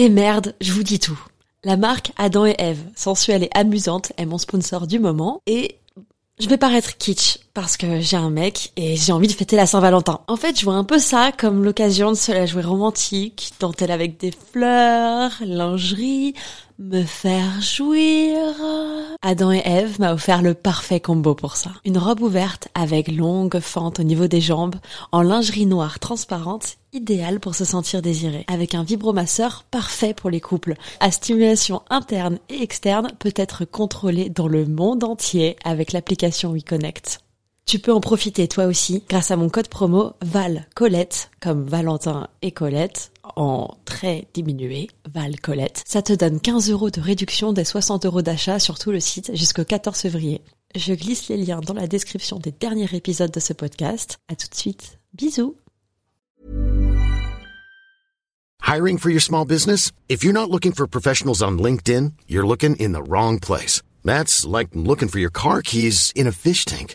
Et merde, je vous dis tout. La marque Adam et Eve, sensuelle et amusante, est mon sponsor du moment et je vais paraître kitsch parce que j'ai un mec et j'ai envie de fêter la Saint-Valentin. En fait, je vois un peu ça comme l'occasion de se la jouer romantique, dentelle avec des fleurs, lingerie, me faire jouir. Adam et Eve m'a offert le parfait combo pour ça. Une robe ouverte avec longue fente au niveau des jambes, en lingerie noire transparente, idéale pour se sentir désiré. Avec un vibromasseur parfait pour les couples. À stimulation interne et externe peut être contrôlée dans le monde entier avec l'application WeConnect. Tu peux en profiter toi aussi grâce à mon code promo Val Colette, comme Valentin et Colette, en très diminué, Val Colette. Ça te donne 15 euros de réduction des 60 euros d'achat sur tout le site jusqu'au 14 février. Je glisse les liens dans la description des derniers épisodes de ce podcast. À tout de suite. Bisous. Hiring for your small business? If you're not looking for professionals on LinkedIn, you're looking in the wrong place. That's like looking for your car keys in a fish tank.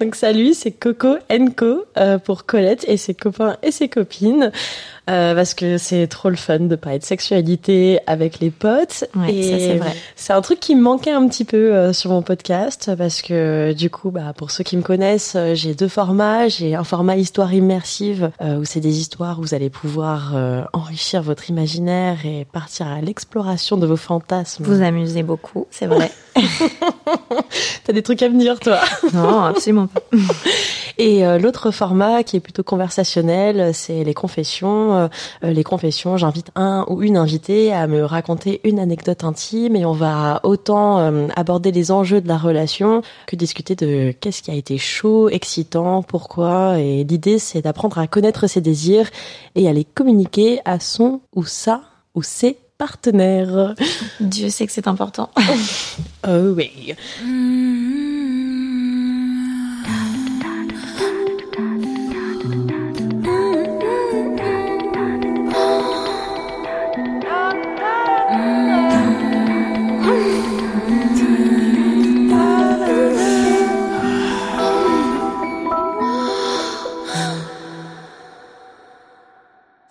Donc salut, c'est Coco Co euh, pour Colette et ses copains et ses copines. Euh, parce que c'est trop le fun de parler de sexualité avec les potes. Ouais, et ça, c'est vrai. C'est un truc qui me manquait un petit peu euh, sur mon podcast parce que du coup, bah, pour ceux qui me connaissent, euh, j'ai deux formats. J'ai un format histoire immersive euh, où c'est des histoires où vous allez pouvoir euh, enrichir votre imaginaire et partir à l'exploration de vos fantasmes. Vous amusez beaucoup, c'est vrai. T'as des trucs à me dire, toi? Non, absolument pas. Et euh, l'autre format qui est plutôt conversationnel, c'est les confessions. Euh, euh, les confessions, j'invite un ou une invitée à me raconter une anecdote intime et on va autant euh, aborder les enjeux de la relation que discuter de qu'est-ce qui a été chaud, excitant, pourquoi. Et l'idée, c'est d'apprendre à connaître ses désirs et à les communiquer à son ou sa ou ses partenaires. Dieu sait que c'est important. Oh oui.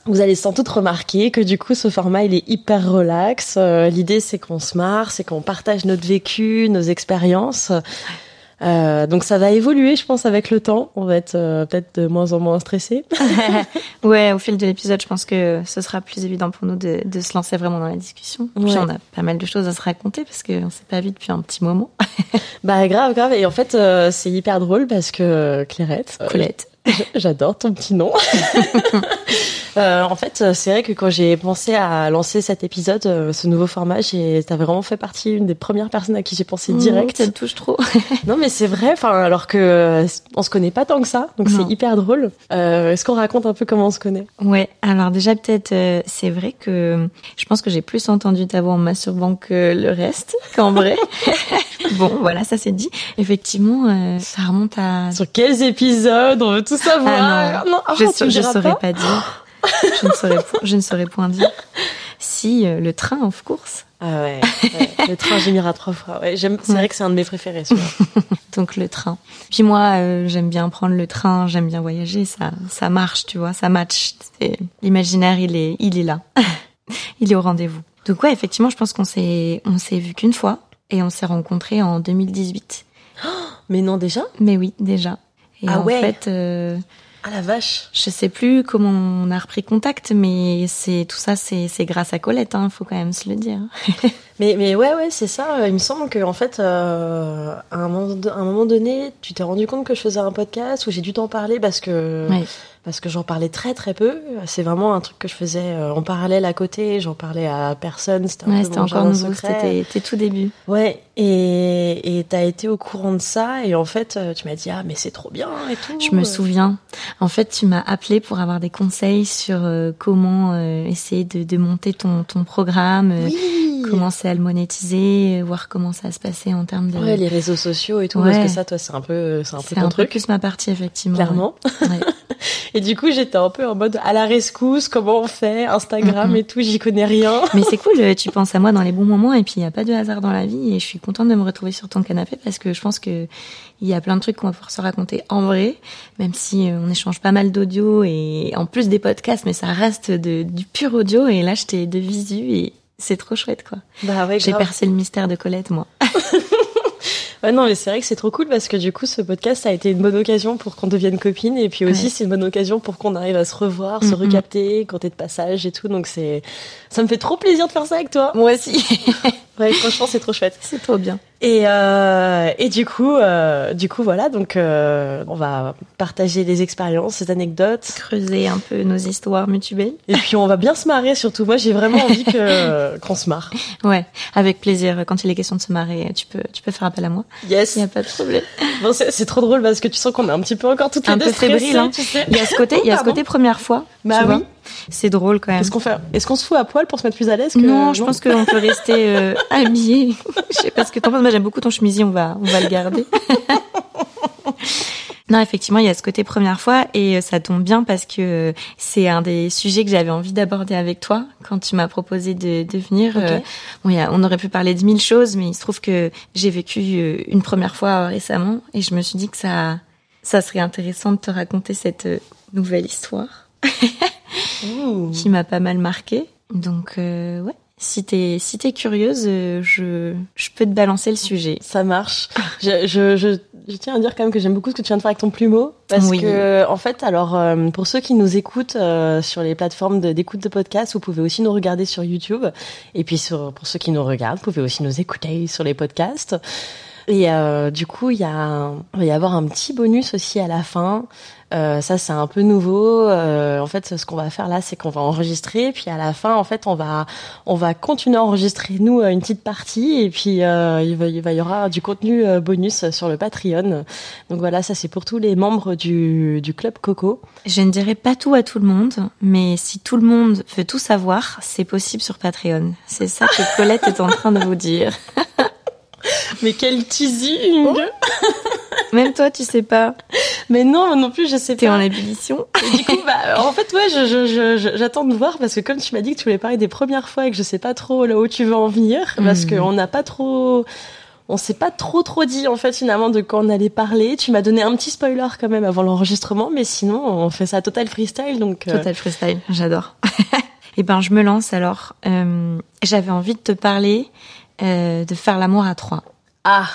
Vous allez sans doute remarquer que du coup ce format il est hyper relax. Euh, L'idée c'est qu'on se marre, c'est qu'on partage notre vécu, nos expériences. Euh, donc ça va évoluer, je pense, avec le temps. On va être euh, peut-être de moins en moins stressé. ouais, au fil de l'épisode, je pense que ce sera plus évident pour nous de, de se lancer vraiment dans la discussion. Puis Ouais. on a pas mal de choses à se raconter parce qu'on s'est pas vu depuis un petit moment. bah grave, grave. Et en fait euh, c'est hyper drôle parce que Clairette, Colette. J'adore ton petit nom. Euh, en fait, euh, c'est vrai que quand j'ai pensé à lancer cet épisode, euh, ce nouveau format, j'ai, t'as vraiment fait partie une des premières personnes à qui j'ai pensé direct. Ça te touche trop. Non, mais c'est vrai. Enfin, alors que euh, on se connaît pas tant que ça, donc Non. c'est hyper drôle. Euh, est-ce qu'on raconte un peu comment on se connaît? Ouais, alors déjà peut-être, euh, c'est vrai que je pense que j'ai plus entendu ta voix en masturbant que le reste, qu'en vrai. bon, voilà, ça c'est dit. Effectivement, euh, ça remonte à... Sur quels épisodes On veut tout savoir? Ah non, oh, je, tu me je saurais pas pas, dire. Je ne saurais, je ne saurais point dire. Si, euh, le train, of course. Ah ouais, ouais. le train gémira trois fois. Ouais. C'est vrai que c'est un de mes préférés. Donc le train. Puis moi, euh, j'aime bien prendre le train, j'aime bien voyager, ça, ça marche, tu vois, ça match. L'imaginaire, il est, il est là, il est au rendez-vous. Donc ouais, effectivement, je pense qu'on s'est, on s'est vu qu'une fois et on s'est rencontrés en 2018. Mais non, déjà? Mais oui, déjà. Et Ah en ouais. fait, euh, Ah la vache. je sais plus comment on a repris contact, mais c'est tout ça, c'est, grâce à Colette, hein, faut quand même se le dire. Mais mais ouais ouais c'est ça. Il me semble que en fait euh, à un moment, à un moment donné, tu t'es rendu compte que je faisais un podcast où j'ai dû t'en parler parce que Ouais. parce que j'en parlais très très peu. C'est vraiment un truc que je faisais euh, en parallèle à côté. J'en parlais à personne. C'était Ouais, encore nouveau, secret. c'était tout début. Ouais, et et t'as été au courant de ça et en fait euh, tu m'as dit ah mais c'est trop bien et tout. Je me souviens. En fait, tu m'as appelé pour avoir des conseils sur euh, comment euh, essayer de, de monter ton, ton programme. euh, Oui. commencer à le monétiser, voir comment ça se passer en termes de. Ouais, les réseaux sociaux et tout, Ouais. parce que ça, toi, c'est un peu, c'est un peu ton un peu truc, plus ma partie effectivement. clairement. ouais. Et du coup, j'étais un peu en mode à la rescousse, comment on fait, Instagram et tout, j'y connais rien. Mais c'est cool, euh, tu penses à moi dans les bons moments et puis il y a pas de hasard dans la vie et je suis contente de me retrouver sur ton canapé parce que je pense que il y a plein de trucs qu'on va pouvoir se raconter en vrai, même si euh, on échange pas mal d'audio et en plus des podcasts, mais ça reste de, du pur audio et là j'étais de visu et c'est trop chouette quoi. Bah ouais, J'ai percé le mystère de Colette moi. Ouais, non, mais c'est vrai que c'est trop cool parce que du coup, ce podcast ça a été une bonne occasion pour qu'on devienne copines et puis aussi Ouais. c'est une bonne occasion pour qu'on arrive à se revoir, se recapter quand t'es de passage et tout. Donc c'est, ça me fait trop plaisir de faire ça avec toi. Moi aussi. Ouais, franchement, c'est trop chouette. c'est trop bien. Et euh, et du coup, euh, du coup voilà, donc euh, on va partager les expériences, les anecdotes, Creuser un peu nos histoires mutuelles. et puis on va bien se marrer. Surtout, moi, j'ai vraiment envie que qu'on se marre. Ouais, avec plaisir. Quand il est question de se marrer, tu peux, tu peux faire appel à moi. Yes. Il y a pas de problème. Bon, c'est trop drôle parce que tu sens qu'on est un petit peu encore toutes les Un deux peu stressées, fébrile, hein. tu sais. Il y a ce côté, il y a ce côté première fois. Bah tu oui. vois. C'est drôle quand même. Qu'est-ce qu'on fait Est-ce qu'on se fout à poil pour se mettre plus à l'aise que... Non, je pense qu'on peut rester euh, habillé. Je sais pas ce que t'en penses. Moi, j'aime beaucoup ton chemisier. On va, on va le garder. non, effectivement, il y a ce côté première fois et euh, ça tombe bien parce que euh, c'est un des sujets que j'avais envie d'aborder avec toi quand tu m'as proposé de, de venir. Euh, bon, il y a- on aurait pu parler de mille choses, mais il se trouve que j'ai vécu une première fois récemment et je me suis dit que ça, ça serait intéressant de te raconter cette nouvelle histoire Ouh. qui m'a pas mal marqué. Donc euh, ouais, si t'es si t'es curieuse, euh, je je peux te balancer le sujet. Ça marche. Je, je, je, je tiens à dire quand même que j'aime beaucoup ce que tu viens de faire avec ton plumeau. Parce Oui. que, en fait, alors, euh, pour ceux qui nous écoutent euh, sur les plateformes de- d'écoute de, podcasts, vous pouvez aussi nous regarder sur YouTube. Et puis, sur, pour ceux qui nous regardent, vous pouvez aussi nous écouter sur les podcasts. Et euh, du coup, il y a, va y avoir un petit bonus aussi à la fin. Euh, ça, c'est un peu nouveau. Euh, en fait, ce qu'on va faire là, c'est qu'on va enregistrer, puis à la fin, en fait, on va on va continuer à enregistrer nous euh, une petite partie, et puis euh, il, va, il va y aura du contenu euh, bonus sur le Patreon. Donc voilà, ça c'est pour tous les membres du du club Coco. Je ne dirai pas tout à tout le monde, mais si tout le monde veut tout savoir, c'est possible sur Patreon. C'est ça que Colette est en train de vous dire. Mais quel teasing Même toi, tu sais pas. Mais non, moi non plus, je sais T'es pas. en ébullition. Et du coup, bah, en fait, ouais, je, je, je- je- j'attends de voir parce que comme tu m'as dit que tu voulais parler des premières fois et que je sais pas trop là où tu veux en venir, parce Mhm. qu'on n'a pas trop, on s'est pas trop trop dit en fait finalement de quoi on allait parler. Tu m'as donné un petit spoiler quand même avant l'enregistrement, mais sinon on fait ça total freestyle donc. euh, Total freestyle, j'adore. Eh ben, je me lance alors. Euh, J'avais envie de te parler euh, de faire l'amour à trois. Ah.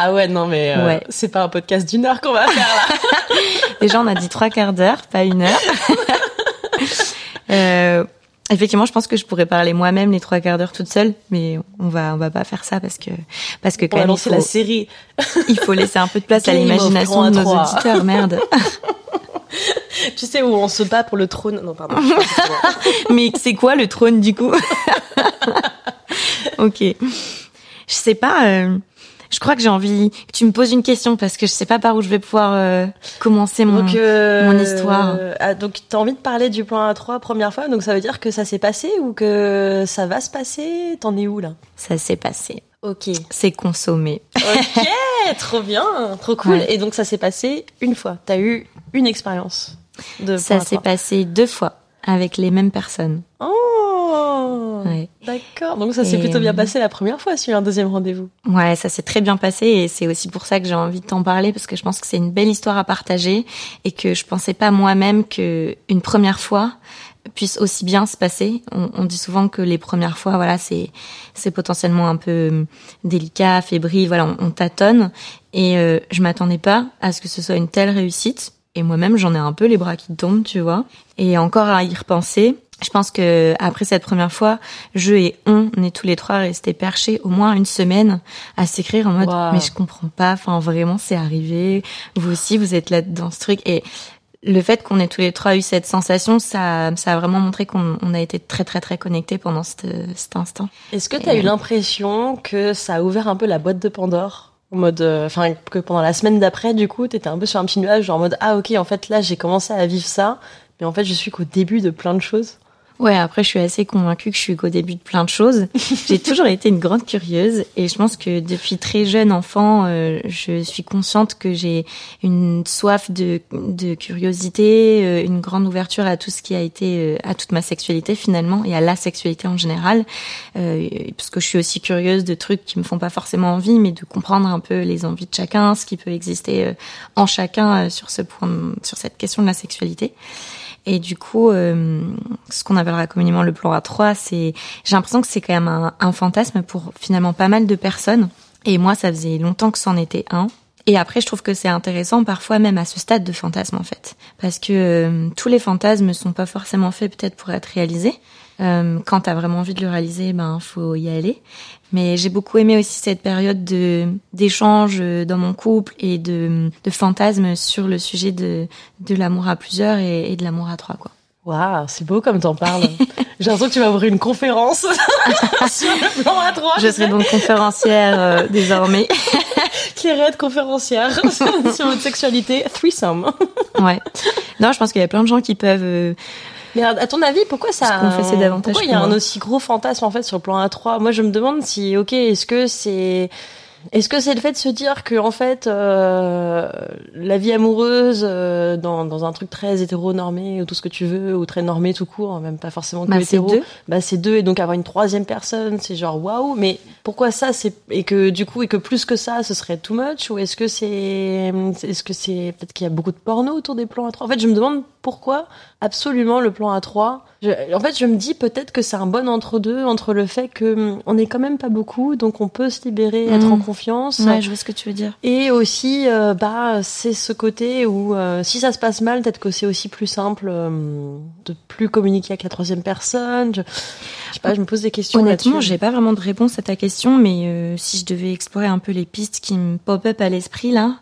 Ah ouais, non mais euh, Ouais. c'est pas un podcast d'une heure qu'on va faire là. Déjà, on a dit trois quarts d'heure, pas une heure. euh, effectivement, je pense que je pourrais parler moi-même les trois quarts d'heure toute seule, mais on va on va pas faire ça parce que parce que On quand va même faut, la série. il faut laisser un peu de place à l'imagination de nos auditeurs. Merde. Tu sais où on se bat pour le trône? Non pardon. mais c'est quoi le trône du coup? Ok. Je sais pas. euh, je crois que j'ai envie que tu me poses une question parce que je sais pas par où je vais pouvoir euh, commencer mon. Donc, euh, mon histoire. ah, donc, t'as envie de parler du plan A3 première fois, donc ça veut dire que ça s'est passé ou que ça va se passer? T'en es où là? Ça s'est passé. Ok. C'est consommé. Ok, trop bien, trop cool. Ouais. Et donc ça s'est passé une fois. T'as eu une expérience de Ça s'est A3. passé deux fois avec les mêmes personnes. Oh, Ouais. d'accord. Donc ça s'est plutôt bien euh, passé la première fois sur un deuxième rendez-vous. Ouais, ça s'est très bien passé et c'est aussi pour ça que j'ai envie de t'en parler parce que je pense que c'est une belle histoire à partager et que je pensais pas moi-même que une première fois puisse aussi bien se passer. On, on dit souvent que les premières fois, voilà, c'est c'est potentiellement un peu hum, délicat, fébrile, voilà, on, on tâtonne et euh, je m'attendais pas à ce que ce soit une telle réussite. Et moi-même, j'en ai un peu les bras qui tombent, tu vois. Et encore à y repenser, je pense que après cette première fois, je et on, on est tous les trois restés perchés au moins une semaine à s'écrire en mode mais je comprends pas, enfin vraiment c'est arrivé, vous aussi vous êtes là dans ce truc. Et le fait qu'on ait tous les trois eu cette sensation, ça, ça a vraiment montré qu'on on a été très très très connectés pendant cet, cet instant. Est-ce que t'as Et- eu l'impression que ça a ouvert un peu la boîte de Pandore? En mode, euh, enfin que pendant la semaine d'après, du coup, t'étais un peu sur un petit nuage, genre en mode ah ok, en fait là j'ai commencé à vivre ça, mais en fait je suis qu'au début de plein de choses. Ouais, après, je suis assez convaincue que je suis qu'au début de plein de choses. J'ai toujours été une grande curieuse et je pense que depuis très jeune enfant, euh, je suis consciente que j'ai une soif de, de curiosité, euh, une grande ouverture à tout ce qui a été, euh, à toute ma sexualité finalement et à la sexualité en général. parce que je suis aussi curieuse de trucs qui me font pas forcément envie, mais de comprendre un peu les envies de chacun, ce qui peut exister en chacun sur ce point, sur cette question de la sexualité. Et du coup, euh, ce qu'on appellera communément le plan A3, c'est, j'ai l'impression que c'est quand même un, fantasme pour finalement pas mal de personnes. Et moi, ça faisait longtemps que c'en était un. Et après, je trouve que c'est intéressant parfois même à ce stade de fantasme en fait, parce que euh, tous les fantasmes sont pas forcément faits peut-être pour être réalisés. Euh, quand t'as vraiment envie de le réaliser, ben faut y aller. Mais j'ai beaucoup aimé aussi cette période de d'échange dans mon couple et de, de fantasmes sur le sujet de de l'amour à plusieurs et, et de l'amour à trois quoi. Waouh, c'est beau comme t'en parles. J'ai l'impression que tu vas ouvrir une conférence sur le plan à trois. Je serai donc conférencière euh, désormais. Clairette conférencière sur votre sexualité, threesome. ouais. Non, je pense qu'il y a plein de gens qui peuvent euh, mais à ton avis, pourquoi ça davantage Pourquoi il y a un aussi gros fantasme en fait sur le plan A3 Moi, je me demande si, ok, est-ce que c'est est-ce que c'est le fait de se dire que en fait euh, la vie amoureuse euh, dans, dans un truc très hétéronormé ou tout ce que tu veux ou très normé tout court, hein, même pas forcément que bah, hétéro, deux. bah c'est deux et donc avoir une troisième personne, c'est genre waouh. Mais pourquoi ça C'est et que du coup et que plus que ça, ce serait too much? Ou est-ce que c'est est-ce que c'est peut-être qu'il y a beaucoup de porno autour des plans à trois? En fait, je me demande pourquoi absolument le plan A3. en fait, je me dis peut-être que c'est un bon entre-deux entre le fait que hum, on est quand même pas beaucoup, donc on peut se libérer, être Mhm. en confiance. Ouais, je vois ce que tu veux dire. Et aussi, euh, bah, c'est ce côté où euh, si ça se passe mal, peut-être que c'est aussi plus simple euh, de plus communiquer avec la troisième personne. Je, je sais pas, je me pose des questions Honnêtement, j'ai pas vraiment de réponse à ta question, mais euh, si je devais explorer un peu les pistes qui me pop-up à l'esprit là,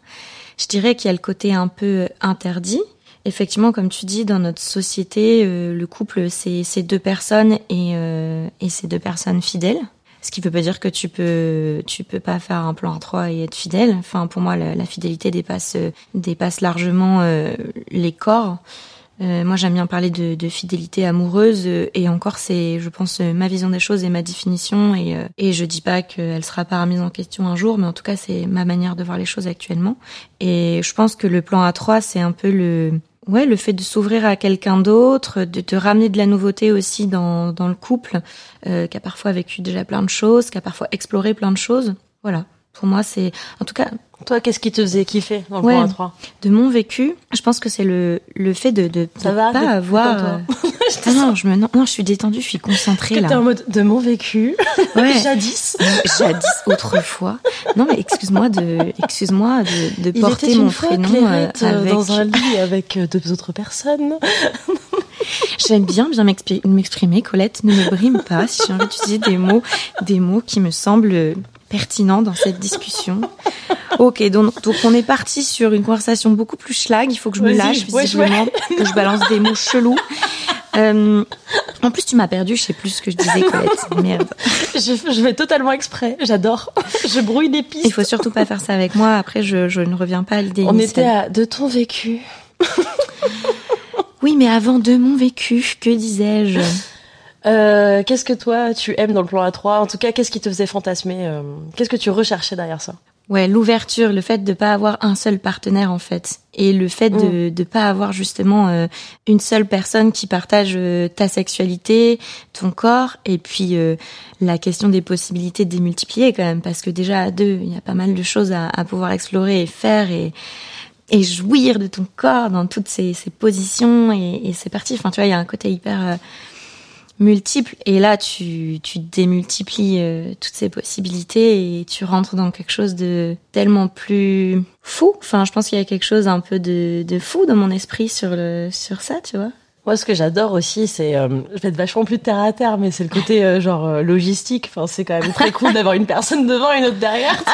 je dirais qu'il y a le côté un peu interdit. Effectivement, comme tu dis, dans notre société, euh, le couple c'est deux personnes et euh, et c'est deux personnes fidèles. Ce qui veut pas dire que tu peux tu peux pas faire un plan à trois et être fidèle. Enfin, pour moi, la, fidélité dépasse dépasse largement euh, les corps. Euh, moi, j'aime bien parler de, de fidélité amoureuse euh, et encore, c'est, je pense, ma vision des choses et ma définition. Et, euh, et je dis pas qu'elle sera pas remise en question un jour, mais en tout cas, c'est ma manière de voir les choses actuellement. Et je pense que le plan A3, c'est un peu le, ouais, le fait de s'ouvrir à quelqu'un d'autre, de te ramener de la nouveauté aussi dans, dans le couple, euh, qui a parfois vécu déjà plein de choses, qui a parfois exploré plein de choses. Voilà. Pour moi, c'est, en tout cas, Toi, qu'est-ce qui te faisait kiffer dans le Ouais. plan A3 de mon vécu, je pense que c'est le, le fait de, va pas avoir. euh, non, non, je me, non, non, je suis détendue, je suis concentrée Que t'es là. en mode de mon vécu, Ouais. jadis. Jadis, autrefois. Non, mais excuse-moi de, excuse-moi de, de Il porter était mon prénom euh, euh, avec. dans un lit avec deux autres personnes. J'aime bien bien m'exprimer, Colette. Ne me brime pas si j'ai envie d'utiliser des mots, des mots qui me semblent pertinents dans cette discussion. Ok, donc, donc on est parti sur une conversation beaucoup plus schlag. Il faut que je me lâche ouais, visiblement, que je balance des mots chelous. Euh, en plus, tu m'as perdu. Je sais plus ce que je disais, Colette. Merde. Je, je fais totalement exprès, j'adore. Je brouille les pistes. Il faut surtout pas faire ça avec moi. Après, je, je ne reviens pas à l'idée On initiale. était à de ton vécu. Oui, mais avant de mon vécu, que disais-je? Euh, qu'est-ce que toi tu aimes dans le plan A3 En tout cas, qu'est-ce qui te faisait fantasmer euh, Qu'est-ce que tu recherchais derrière ça? Ouais, l'ouverture, le fait de pas avoir un seul partenaire en fait, et le fait de de pas avoir justement euh, une seule personne qui partage euh, ta sexualité, ton corps, et puis euh, la question des possibilités de démultiplier quand même, parce que déjà à deux, il y a pas mal de choses à, à pouvoir explorer et faire et et jouir de ton corps dans toutes ces, ces positions et, et c'est parti. Enfin, tu vois, il y a un côté hyper euh, multiple et là, tu, tu démultiplies euh, toutes ces possibilités et tu rentres dans quelque chose de tellement plus fou. Enfin, je pense qu'il y a quelque chose un peu de, de fou dans mon esprit sur le sur ça, tu vois. Moi, ce que j'adore aussi, c'est, euh, je vais être vachement plus terre à terre, mais c'est le côté euh, genre euh, logistique. Enfin, c'est quand même très cool d'avoir une personne devant et une autre derrière.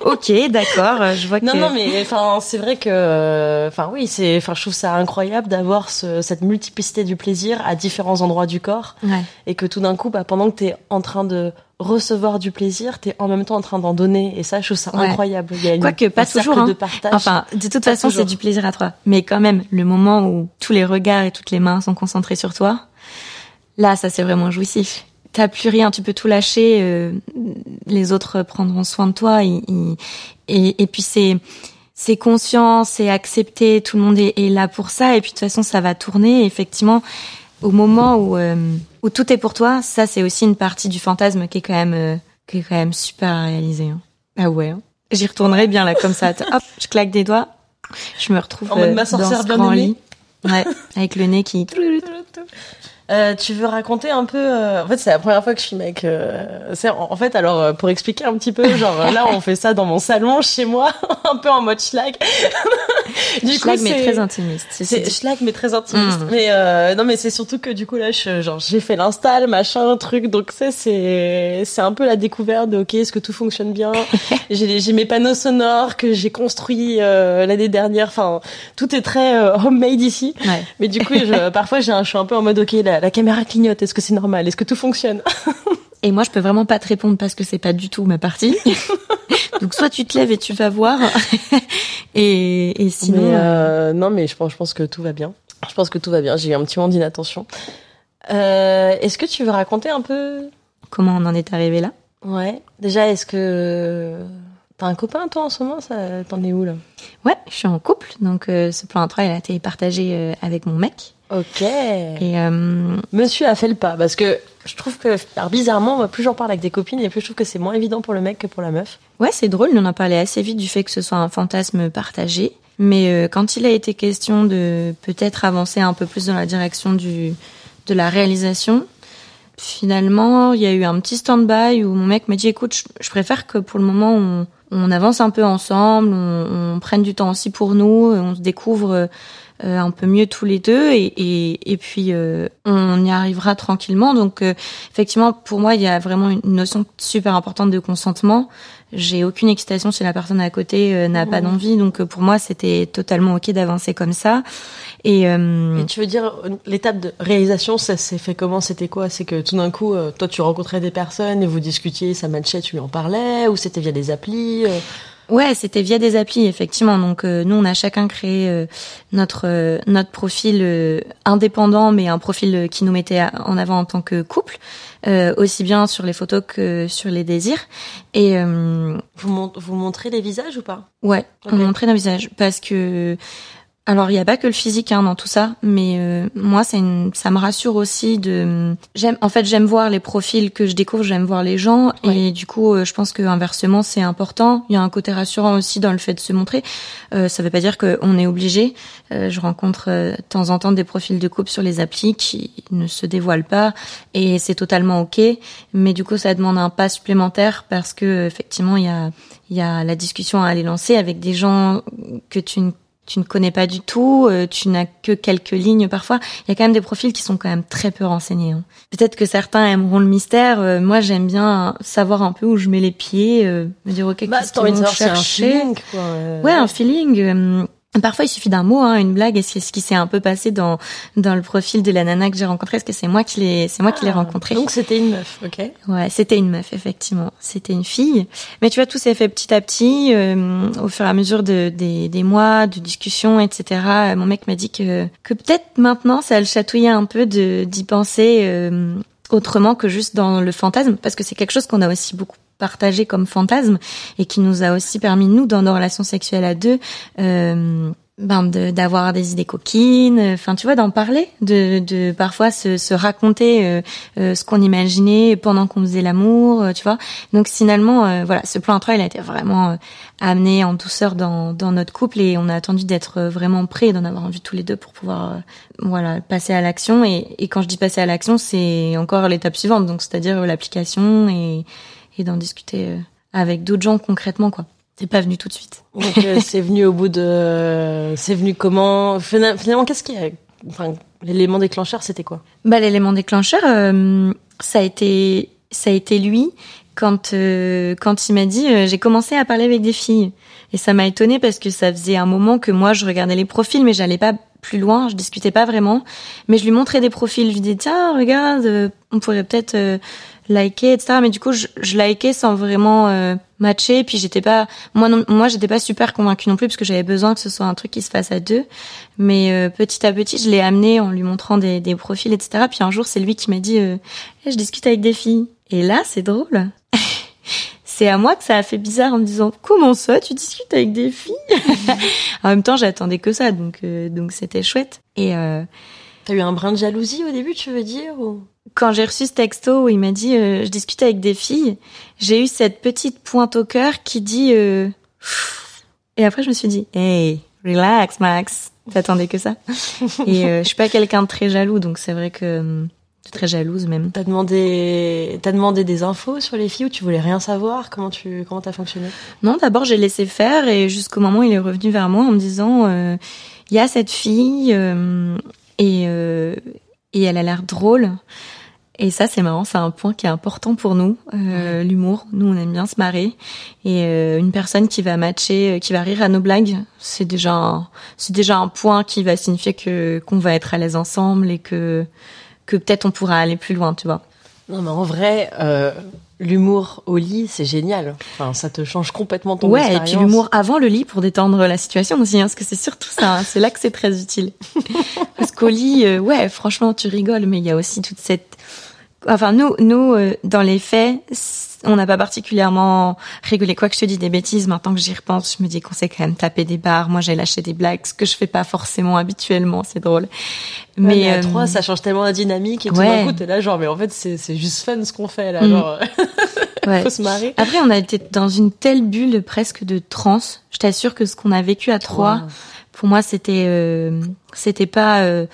Ok, d'accord. Je vois que Non, non, mais enfin, c'est vrai que, euh, enfin, oui, c'est, enfin, je trouve ça incroyable d'avoir ce, cette multiplicité du plaisir à différents endroits du corps ouais. et que tout d'un coup, bah, pendant que t'es en train de recevoir du plaisir, t'es en même temps en train d'en donner et ça, je trouve ça Ouais. incroyable. Il y a une, Quoique, pas un toujours, hein. de partage. Enfin, de toute Pas façon, c'est du plaisir à toi. Mais quand même, le moment où tous les regards et toutes les mains sont concentrés sur toi, Là, ça c'est vraiment jouissif. T'as plus rien, tu peux tout lâcher. euh, les autres prendront soin de toi. Et, et, et puis c'est c'est conscient, c'est accepté. Tout le monde est, est, là pour ça. Et puis de toute façon, ça va tourner. Et effectivement, au moment où euh, où tout est pour toi, ça c'est aussi une partie du fantasme qui est quand même euh, qui est quand même super à réaliser. Hein. Ah ouais. Hein. J'y retournerai bien là comme ça. Hop, je claque des doigts. Je me retrouve En mode euh, ma sorcière dans ce bien grand aimée. lit. Ouais, avec le nez qui. Euh, tu veux raconter un peu euh, En fait, c'est la première fois que je filme avec. Euh, en, en fait, alors euh, pour expliquer un petit peu, genre euh, là, on fait ça dans mon salon chez moi, un peu en mode schlag. du Schlag, mais c'est- très intimiste. C'est schlag mais très intimiste. Mm. Mais euh, non mais c'est surtout que du coup là je, genre j'ai fait l'install machin truc donc ça c'est c'est un peu la découverte de ok est-ce que tout fonctionne bien? j'ai j'ai mes panneaux sonores que j'ai construits euh, l'année dernière. Enfin tout est très euh, homemade ici. Ouais. Mais du coup je, parfois j'ai un, je suis un peu en mode ok la, la caméra clignote est-ce que c'est normal? Est-ce que tout fonctionne? Et moi, je peux vraiment pas te répondre parce que c'est pas du tout ma partie. Donc soit tu te lèves et tu vas voir, et, et sinon. Mais, euh, euh, non, mais je pense, je pense que tout va bien. Je pense que tout va bien. J'ai eu un petit moment d'inattention. Euh, est-ce que tu veux raconter un peu? Comment on en est arrivé là? Ouais. Déjà, est-ce que t'as un copain toi en ce moment? T'en es où là? Ouais, je suis en couple, donc euh, ce plan à trois, il a été partagé euh, avec mon mec. Ok. Et euh, Monsieur a fait le pas parce que je trouve que, alors, bizarrement, moi, plus j'en parle avec des copines, et plus je trouve que c'est moins évident pour le mec que pour la meuf. ouais, c'est drôle, on en parlait assez vite du fait que ce soit un fantasme partagé. Mais euh, quand il a été question de peut-être avancer un peu plus dans la direction du de la réalisation, finalement, il y a eu un petit stand-by où mon mec m'a dit écoute, je, je préfère que pour le moment on, on avance un peu ensemble, on, on prenne du temps aussi pour nous, on se découvre euh, un peu mieux tous les deux et, et, puis euh, on y arrivera tranquillement. Donc euh, effectivement, pour moi, il y a vraiment une notion super importante de consentement. J'ai aucune excitation si la personne à côté euh, n'a pas d'envie, donc euh, pour moi, c'était totalement ok d'avancer comme ça. Et, euh, Et tu veux dire, euh, l'étape de réalisation, ça s'est fait comment? C'était quoi? C'est que tout d'un coup, toi, tu rencontrais des personnes et vous discutiez, ça matchait, tu lui en parlais? Ou c'était via des applis Ouais, c'était via des applis effectivement. Donc euh, nous, on a chacun créé euh, notre euh, notre profil euh, indépendant, mais un profil qui nous mettait en avant en tant que couple, euh, aussi bien sur les photos que sur les désirs. Et euh, vous, vous montrez les visages ou pas? Ouais, on montrait nos visages parce que alors il y a pas que le physique hein, dans tout ça, mais euh, moi c'est une, ça me rassure aussi de j'aime en fait j'aime voir les profils que je découvre, j'aime voir les gens et du coup euh, je pense que inversement c'est important. Il y a un côté rassurant aussi dans le fait de se montrer. Euh, ça veut pas dire qu'on est obligé. Euh, je rencontre euh, de temps en temps des profils de couple sur les applis qui ne se dévoilent pas et c'est totalement ok. Mais du coup ça demande un pas supplémentaire parce que effectivement il y a il y a la discussion à aller lancer avec des gens que tu ne tu ne connais pas du tout, euh, tu n'as que quelques lignes parfois. Il y a quand même des profils qui sont quand même très peu renseignés. hein. Peut-être que certains aimeront le mystère. euh, moi, j'aime bien savoir un peu où je mets les pieds, euh, me dire ok, Bah, qu'est-ce qu'ils vont un chercher. feeling, quoi. Ouais, un feeling. Parfois, il suffit d'un mot, hein, une blague, et c'est ce qui s'est un peu passé dans dans le profil de la nana que j'ai rencontrée, parce que c'est moi qui l'ai, c'est moi qui l'ai Ah, rencontrée. Donc c'était une meuf, ok Ouais, c'était une meuf, effectivement. C'était une fille. Mais tu vois, tout s'est fait petit à petit, euh, au fur et à mesure de, des, des mois, de discussions, etc. Mon mec m'a dit que, que peut-être maintenant, ça le chatouillait un peu de d'y penser euh, autrement que juste dans le fantasme, parce que c'est quelque chose qu'on a aussi beaucoup partagé comme fantasme et qui nous a aussi permis, nous, dans nos relations sexuelles à deux, euh, ben de- d'avoir des idées coquines, enfin tu vois, d'en parler, de, de parfois se, se raconter euh, euh, ce qu'on imaginait pendant qu'on faisait l'amour, euh, tu vois. Donc finalement, euh, voilà, ce plan à trois, il a été vraiment euh, amené en douceur dans, dans notre couple et on a attendu d'être euh, vraiment prêts, d'en avoir envie tous les deux pour pouvoir, euh, voilà, passer à l'action. Et, et quand je dis passer à l'action, c'est encore l'étape suivante, donc c'est-à-dire euh, l'application et, et d'en discuter euh, avec d'autres gens concrètement, quoi. C'est pas venu tout de suite. Donc euh, c'est venu au bout de... C'est venu comment? Fina- Finalement, qu'est-ce qui a... Enfin, l'élément déclencheur, c'était quoi? Bah l'élément déclencheur, euh, ça a été ça a été lui quand euh, quand il m'a dit euh, j'ai commencé à parler avec des filles et ça m'a étonné parce que ça faisait un moment que moi je regardais les profils mais j'allais pas plus loin, je discutais pas vraiment, mais je lui montrais des profils, je lui disais tiens regarde, on pourrait peut-être liker, etc. Mais du coup, je, je likais sans vraiment euh, matcher. Puis j'étais pas, moi, non, moi, j'étais pas super convaincue non plus parce que j'avais besoin que ce soit un truc qui se fasse à deux. Mais euh, petit à petit, je l'ai amené en lui montrant des, des profils, etc. Puis un jour, c'est lui qui m'a dit, euh, Eh, je discute avec des filles. Et là, c'est drôle. c'est à moi que ça a fait bizarre en me disant comment ça tu discutes avec des filles en même temps j'attendais que ça donc euh, donc c'était chouette et euh, t'as eu un brin de jalousie au début tu veux dire quand j'ai reçu ce texto où il m'a dit euh, je discute avec des filles j'ai eu cette petite pointe au cœur qui dit euh, et après je me suis dit hey relax Max t'attendais que ça et euh, je suis pas quelqu'un de très jaloux donc c'est vrai que hum, très jalouse même. T'as demandé, t'as demandé des infos sur les filles ou tu voulais rien savoir? Comment tu, comment t'as fonctionné? Non, d'abord j'ai laissé faire et jusqu'au moment où il est revenu vers moi en me disant, euh, il y a cette fille euh, et euh, et elle a l'air drôle. Et ça, c'est marrant, c'est un point qui est important pour nous, euh, l'humour. Nous, on aime bien se marrer. Et euh, une personne qui va matcher, euh, qui va rire à nos blagues, c'est déjà, un, c'est déjà un point qui va signifier que qu'on va être à l'aise ensemble et que que peut-être on pourra aller plus loin, tu vois. Non, mais en vrai, euh, l'humour au lit, c'est génial. Enfin, ça te change complètement ton ouais, expérience. et puis l'humour avant le lit pour détendre la situation aussi, hein, parce que c'est surtout ça, hein, c'est là que c'est très utile. parce qu'au lit, euh, ouais, franchement, tu rigoles, mais il y a aussi toute cette... Enfin, nous, nous, euh, dans les faits, on n'a pas particulièrement rigolé. Quoi que je te dis des bêtises, maintenant que j'y repense, je me dis qu'on s'est quand même tapé des barres. Moi, j'ai lâché des blagues, ce que je fais pas forcément habituellement. C'est drôle. Mais, à euh, trois, ça change tellement la dynamique et tout ouais. d'un coup, t'es là genre, mais en fait, c'est, c'est juste fun ce qu'on fait là, Mm. genre, ouais. faut se marrer. Après, on a été dans une telle bulle presque de transe. Je t'assure que ce qu'on a vécu à trois, Wow. pour moi, c'était, euh, c'était pas euh,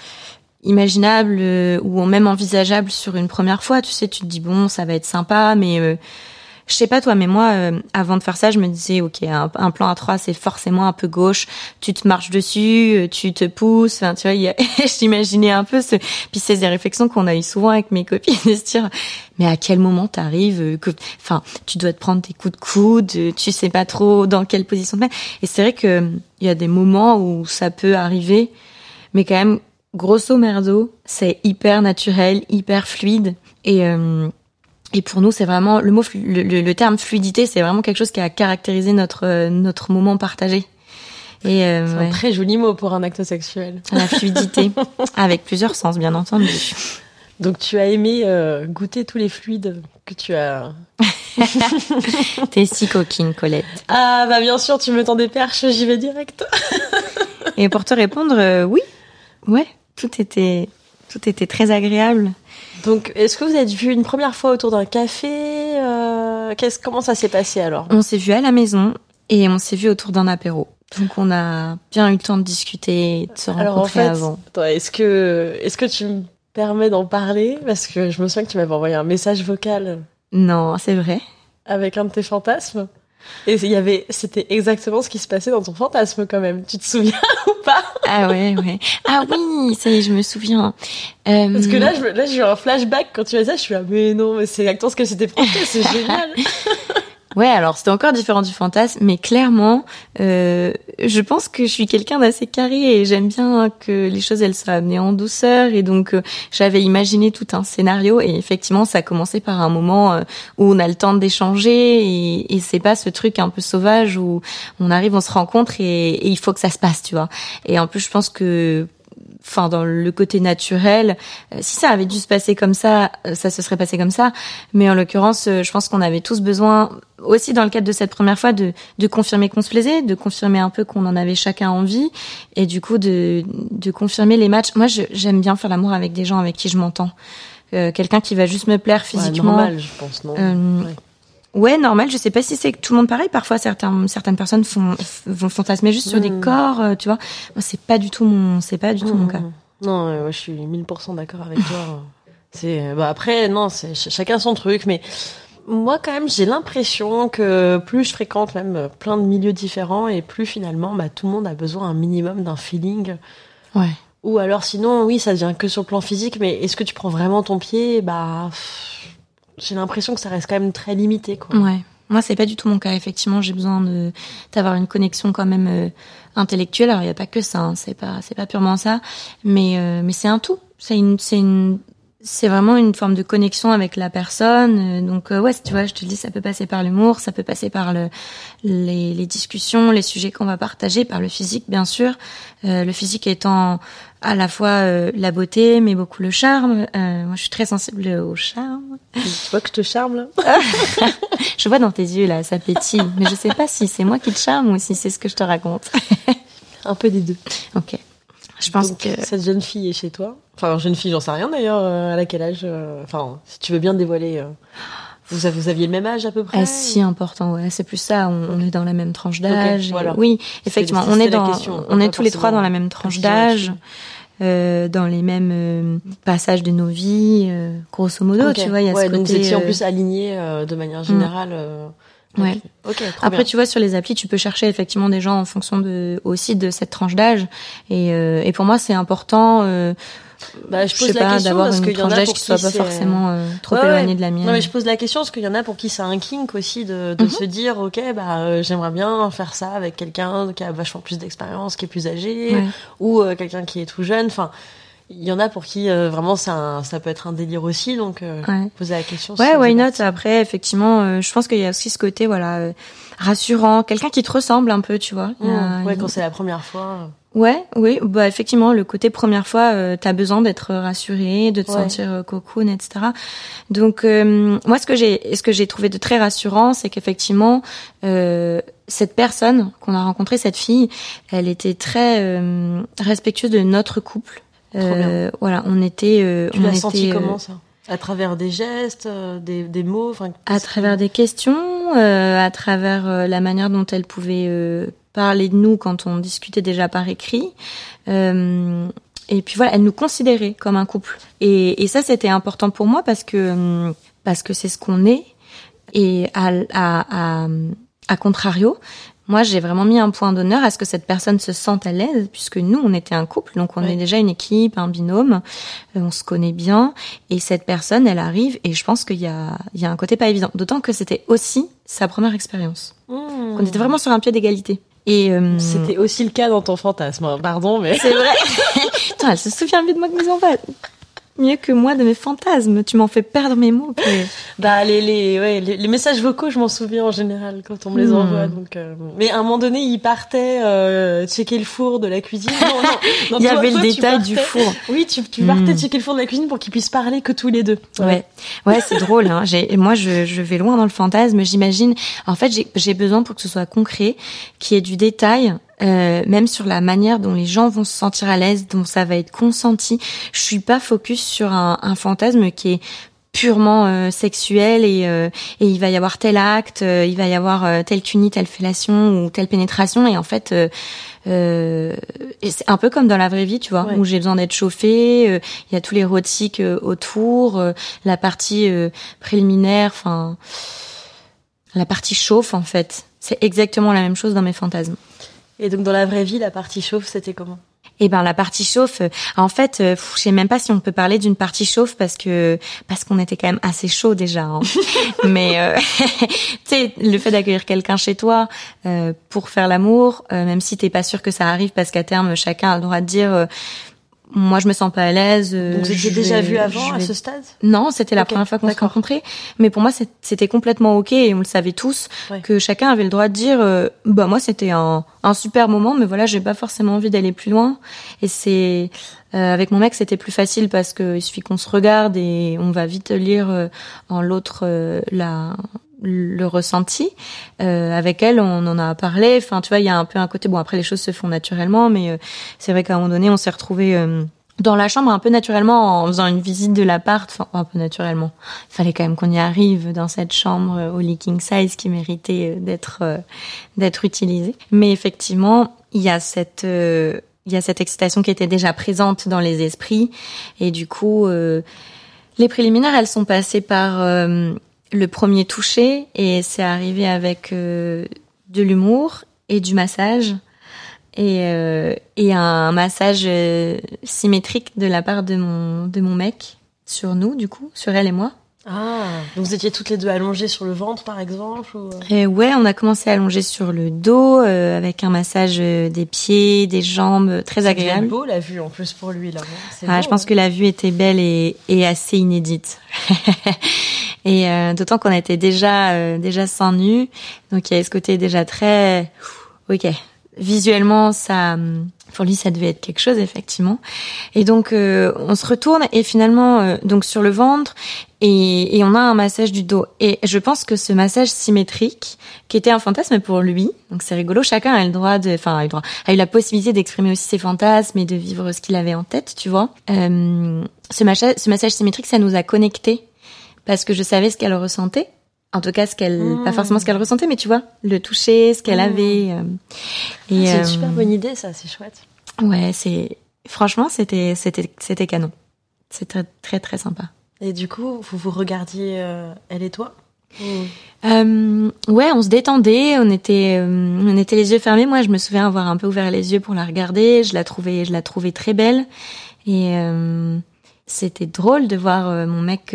imaginable euh, ou même envisageable sur une première fois. Tu sais, tu te dis bon, ça va être sympa, mais euh, je sais pas toi, mais moi, euh, avant de faire ça, je me disais, ok, un, plan à trois, c'est forcément un peu gauche. Tu te marches dessus, euh, tu te pousses. Tu vois, y j'imaginais un peu ce. Puis c'est des réflexions qu'on a eu souvent avec mes copines, de se dire, mais à quel moment t'arrives euh, que, enfin, tu dois te prendre tes coups de coude, euh, tu sais pas trop dans quelle position te mettre. Et c'est vrai que il y a des moments où ça peut arriver, mais quand même, grosso merdo, c'est hyper naturel, hyper fluide et euh, et pour nous, c'est vraiment le mot, le, terme fluidité, c'est vraiment quelque chose qui a caractérisé notre euh, notre moment partagé. Et euh, C'est ouais, un très joli mot pour un acte sexuel. la fluidité, avec plusieurs sens, bien entendu. Donc, tu as aimé euh, goûter tous les fluides que tu as. T'es si coquine, Colette. Ah, bah, bien sûr, tu me tends des perches, j'y vais direct. Et pour te répondre, euh, oui, ouais, tout était tout était très agréable. Donc, est-ce que vous êtes vu une première fois autour d'un café euh, qu'est-ce, Comment ça s'est passé alors? On s'est vu à la maison et on s'est vu autour d'un apéro. Donc on a bien eu le temps de discuter, et de se rencontrer Alors en fait, avant. est-ce que est-ce que tu me permets d'en parler? Parce que je me souviens que tu m'avais envoyé un message vocal Non, c'est vrai. avec un de tes fantasmes et il y avait c'était exactement ce qui se passait dans ton fantasme quand même. Tu te souviens ou pas Ah ouais, ouais. Ah oui, ça y est, je me souviens. Euh, Parce que là je là j'ai eu un flashback quand tu as ça, je suis là mais non, mais c'est exactement ce que c'était projeté, c'est génial. Ouais, alors c'était encore différent du fantasme, mais clairement, euh, je pense que je suis quelqu'un d'assez carré et j'aime bien que les choses elles soient amenées en douceur et donc euh, j'avais imaginé tout un scénario et effectivement ça a commencé par un moment euh, où on a le temps d'échanger et, c'est pas ce truc un peu sauvage où on arrive, on se rencontre et, il faut que ça se passe, tu vois. Et en plus je pense que enfin dans le côté naturel, euh, si ça avait dû se passer comme ça, ça se serait passé comme ça. Mais en l'occurrence, je pense qu'on avait tous besoin, aussi dans le cadre de cette première fois, de, de confirmer qu'on se plaisait, de confirmer un peu qu'on en avait chacun envie, et du coup de, de confirmer les matchs. Moi, j'aime bien faire l'amour avec des gens avec qui je m'entends. Euh, Quelqu'un qui va juste me plaire Ouais, physiquement. normal, je pense non. Euh, Ouais. Ouais, normal. Je sais pas si c'est tout le monde pareil. Parfois, certains, certaines personnes font, vont fantasmer juste sur des Mm. corps, euh, tu vois. Moi, c'est pas du tout mon, c'est pas du tout mon Mhm. cas. Non, euh, ouais, je suis 1000% d'accord avec toi. C'est bah après non, c'est ch- chacun son truc mais moi quand même, j'ai l'impression que plus je fréquente même euh, plein de milieux différents et plus finalement bah tout le monde a besoin un minimum d'un feeling Ouais. ou alors sinon oui, ça vient que sur le plan physique mais est-ce que tu prends vraiment ton pied? Bah j'ai l'impression que ça reste quand même très limité quoi. Ouais. Moi, c'est pas du tout mon cas. Effectivement, j'ai besoin de d'avoir une connexion quand même euh, intellectuelle. Alors, il y a pas que ça. hein. C'est pas c'est pas purement ça, mais euh, mais c'est un tout. C'est une c'est une c'est vraiment une forme de connexion avec la personne. Euh, Donc euh, ouais, tu vois, je te dis, ça peut passer par l'humour, ça peut passer par le, les, les discussions, les sujets qu'on va partager, par le physique bien sûr. Euh, le physique étant à la fois euh, la beauté, mais beaucoup le charme. Euh, moi, je suis très sensible au charme. Tu vois que je te charme là Je vois dans tes yeux là, ça pétille, mais je sais pas si c'est moi qui te charme ou si c'est ce que je te raconte. Un peu des deux. ok. Je pense Donc, que cette jeune fille est chez toi. Enfin, jeune fille, j'en sais rien d'ailleurs. euh, à quel âge euh, Enfin, si tu veux bien dévoiler. euh, vous, vous aviez le même âge à peu près? Ah, si important, ouais, c'est plus ça. On, on est dans la même tranche d'âge. voilà. Oui, effectivement, on est dans, question, on est tous les trois dans la même tranche d'âge, euh, dans les mêmes euh, passages de nos vies, euh, grosso modo. Ok. Tu vois, il y a ouais, ce donc côté. vous étiez en plus alignés euh, de manière générale. euh, Ouais. avec- Ok. trop Après, bien. tu vois, sur les applis, tu peux chercher effectivement des gens en fonction de aussi de cette tranche d'âge. Et, euh, et pour moi, c'est important. Euh, bah, je je pose sais la pas question parce qu'il y en a pour qui soit pas forcément euh, trop Ouais, ouais. éloignée de la mienne. Non mais je pose la question parce qu'il y en a pour qui c'est un kink aussi de, de Mhm. se dire ok bah euh, j'aimerais bien faire ça avec quelqu'un qui a vachement plus d'expérience, qui est plus âgé Ouais. ou euh, quelqu'un qui est tout jeune. Enfin, il y en a pour qui euh, vraiment un, ça peut être un délire aussi. Donc euh, Ouais. poser la question. Ouais, why not? Après, effectivement, euh, je pense qu'il y a aussi ce côté, voilà, euh, rassurant, quelqu'un qui te ressemble un peu, tu vois. A- Mmh. Ouais, il- quand c'est la première fois. Ouais, oui, bah effectivement, le côté première fois, euh, t'as besoin d'être rassuré, de te Ouais. sentir euh, cocoon, etc. Donc euh, moi, ce que j'ai, ce que j'ai trouvé de très rassurant, c'est qu'effectivement, euh, cette personne qu'on a rencontrée, cette fille, elle était très euh, respectueuse de notre couple. Euh, voilà, on était, euh, Tu l'as senti comment ça? À travers des gestes, des, des mots. Enfin, à travers des questions, euh, à travers la manière dont elle pouvait euh, parler de nous quand on discutait déjà par écrit. Euh, et puis voilà, elle nous considérait comme un couple. Et, et ça, c'était important pour moi parce que hum, parce que c'est ce qu'on est. Et à, à, à, à contrario, moi, j'ai vraiment mis un point d'honneur à ce que cette personne se sente à l'aise, puisque nous, on était un couple, donc on Ouais. est déjà une équipe, un binôme, euh, on se connaît bien, et cette personne, elle arrive, et je pense qu'il y a, il y a un côté pas évident. D'autant que c'était aussi sa première expérience. Mmh. On était vraiment sur un pied d'égalité. Et euh, C'était aussi le cas dans ton fantasme. hein. Pardon, mais. c'est vrai. Putain, elle se souvient mieux de moi que mes enfants. Mieux que moi de mes fantasmes. Tu m'en fais perdre mes mots. Bah les les ouais les, les messages vocaux je m'en souviens en général quand on me les Hmm. envoie donc euh, mais à un moment donné il partait euh, checker le four de la cuisine non non, non, Il y toi- avait toi, le détail du four. oui tu tu partais Hmm. checker le four de la cuisine pour qu'ils puissent parler que tous les deux Ouais, ouais, c'est drôle. Hein. J'ai, moi, je, je vais loin dans le fantasme. J'imagine. En fait, j'ai, j'ai besoin pour que ce soit concret, qu'il y ait du détail, euh, même sur la manière dont les gens vont se sentir à l'aise, dont ça va être consenti. Je suis pas focus sur un, un fantasme qui est purement euh, sexuel et, euh, et il va y avoir tel acte, euh, il va y avoir euh, telle cunie, telle fellation ou telle pénétration et en fait euh, euh, c'est un peu comme dans la vraie vie, tu vois, Ouais. où j'ai besoin d'être chauffée, euh, il y a tout l'érotique autour, euh, la partie euh, préliminaire, enfin la partie chauffe en fait. C'est exactement la même chose dans mes fantasmes. Et donc dans la vraie vie la partie chauffe c'était comment? Et ben la partie chauffe, euh, en fait, euh, je sais même pas si on peut parler d'une partie chauffe parce que parce qu'on était quand même assez chaud déjà. hein. Mais euh, tu sais, le fait d'accueillir quelqu'un chez toi euh, pour faire l'amour, euh, même si t'es pas sûr que ça arrive parce qu'à terme chacun a le droit de dire euh, moi je me sens pas à l'aise. euh, donc vous étiez déjà vu avant à ce stade? Non, c'était la première fois qu'on s'est rencontrés. Mais pour moi, c'était complètement ok et on le savait tous Ouais. que chacun avait le droit de dire, euh, bah moi c'était un, un super moment, mais voilà, j'ai pas forcément envie d'aller plus loin. Et c'est euh, avec mon mec, c'était plus facile parce que il suffit qu'on se regarde et on va vite lire euh, en l'autre euh, la le ressenti. Euh, avec elle, on en a parlé. Enfin, tu vois, il y a un peu un côté. Bon, après les choses se font naturellement, mais euh, c'est vrai qu'à un moment donné, on s'est retrouvés euh, dans la chambre un peu naturellement en faisant une visite de l'appart. Enfin, un peu naturellement. Il fallait quand même qu'on y arrive dans cette chambre euh, au leaking size qui méritait euh, d'être euh, d'être utilisée. Mais effectivement, il y a cette il y a cette excitation qui était déjà présente dans les esprits et du coup les préliminaires elles sont passées par le premier toucher et c'est arrivé avec euh, de l'humour et du massage et, euh, et un massage euh, symétrique de la part de mon de mon mec sur nous du coup sur elle et moi Ah, donc vous étiez toutes les deux allongées sur le ventre, par exemple ou... Et ouais, on a commencé à allonger sur le dos euh, avec un massage euh, des pieds, des jambes, très agréable. C'est beau la vue en plus pour lui là. Ah, je pense hein. que la vue était belle et, et assez inédite. et euh, d'autant qu'on était déjà euh, déjà sans nu, donc il y avait ce côté déjà très ok. Visuellement, ça pour lui ça devait être quelque chose effectivement. Et donc euh, on se retourne et finalement euh, donc sur le ventre et, et, on a un massage du dos. Et je pense que ce massage symétrique qui était un fantasme pour lui donc c'est rigolo chacun a le droit de enfin a a eu la possibilité d'exprimer aussi ses fantasmes et de vivre ce qu'il avait en tête tu vois. Euh, ce massage ce massage symétrique ça nous a connectés parce que je savais ce qu'elle ressentait en tout cas ce qu'elle Mmh. pas forcément ce qu'elle ressentait mais tu vois le toucher ce qu'elle Mmh. avait euh, et Ah, c'est une euh, super bonne idée ça, c'est chouette. Ouais, c'est franchement c'était c'était c'était canon. C'était très, très très sympa. Et du coup, vous vous regardiez, euh, elle et toi Euh, ouais, on se détendait, on était on était les yeux fermés. Moi, je me souviens avoir un peu ouvert les yeux pour la regarder. Je la trouvais je la trouvais très belle et euh, c'était drôle de voir mon mec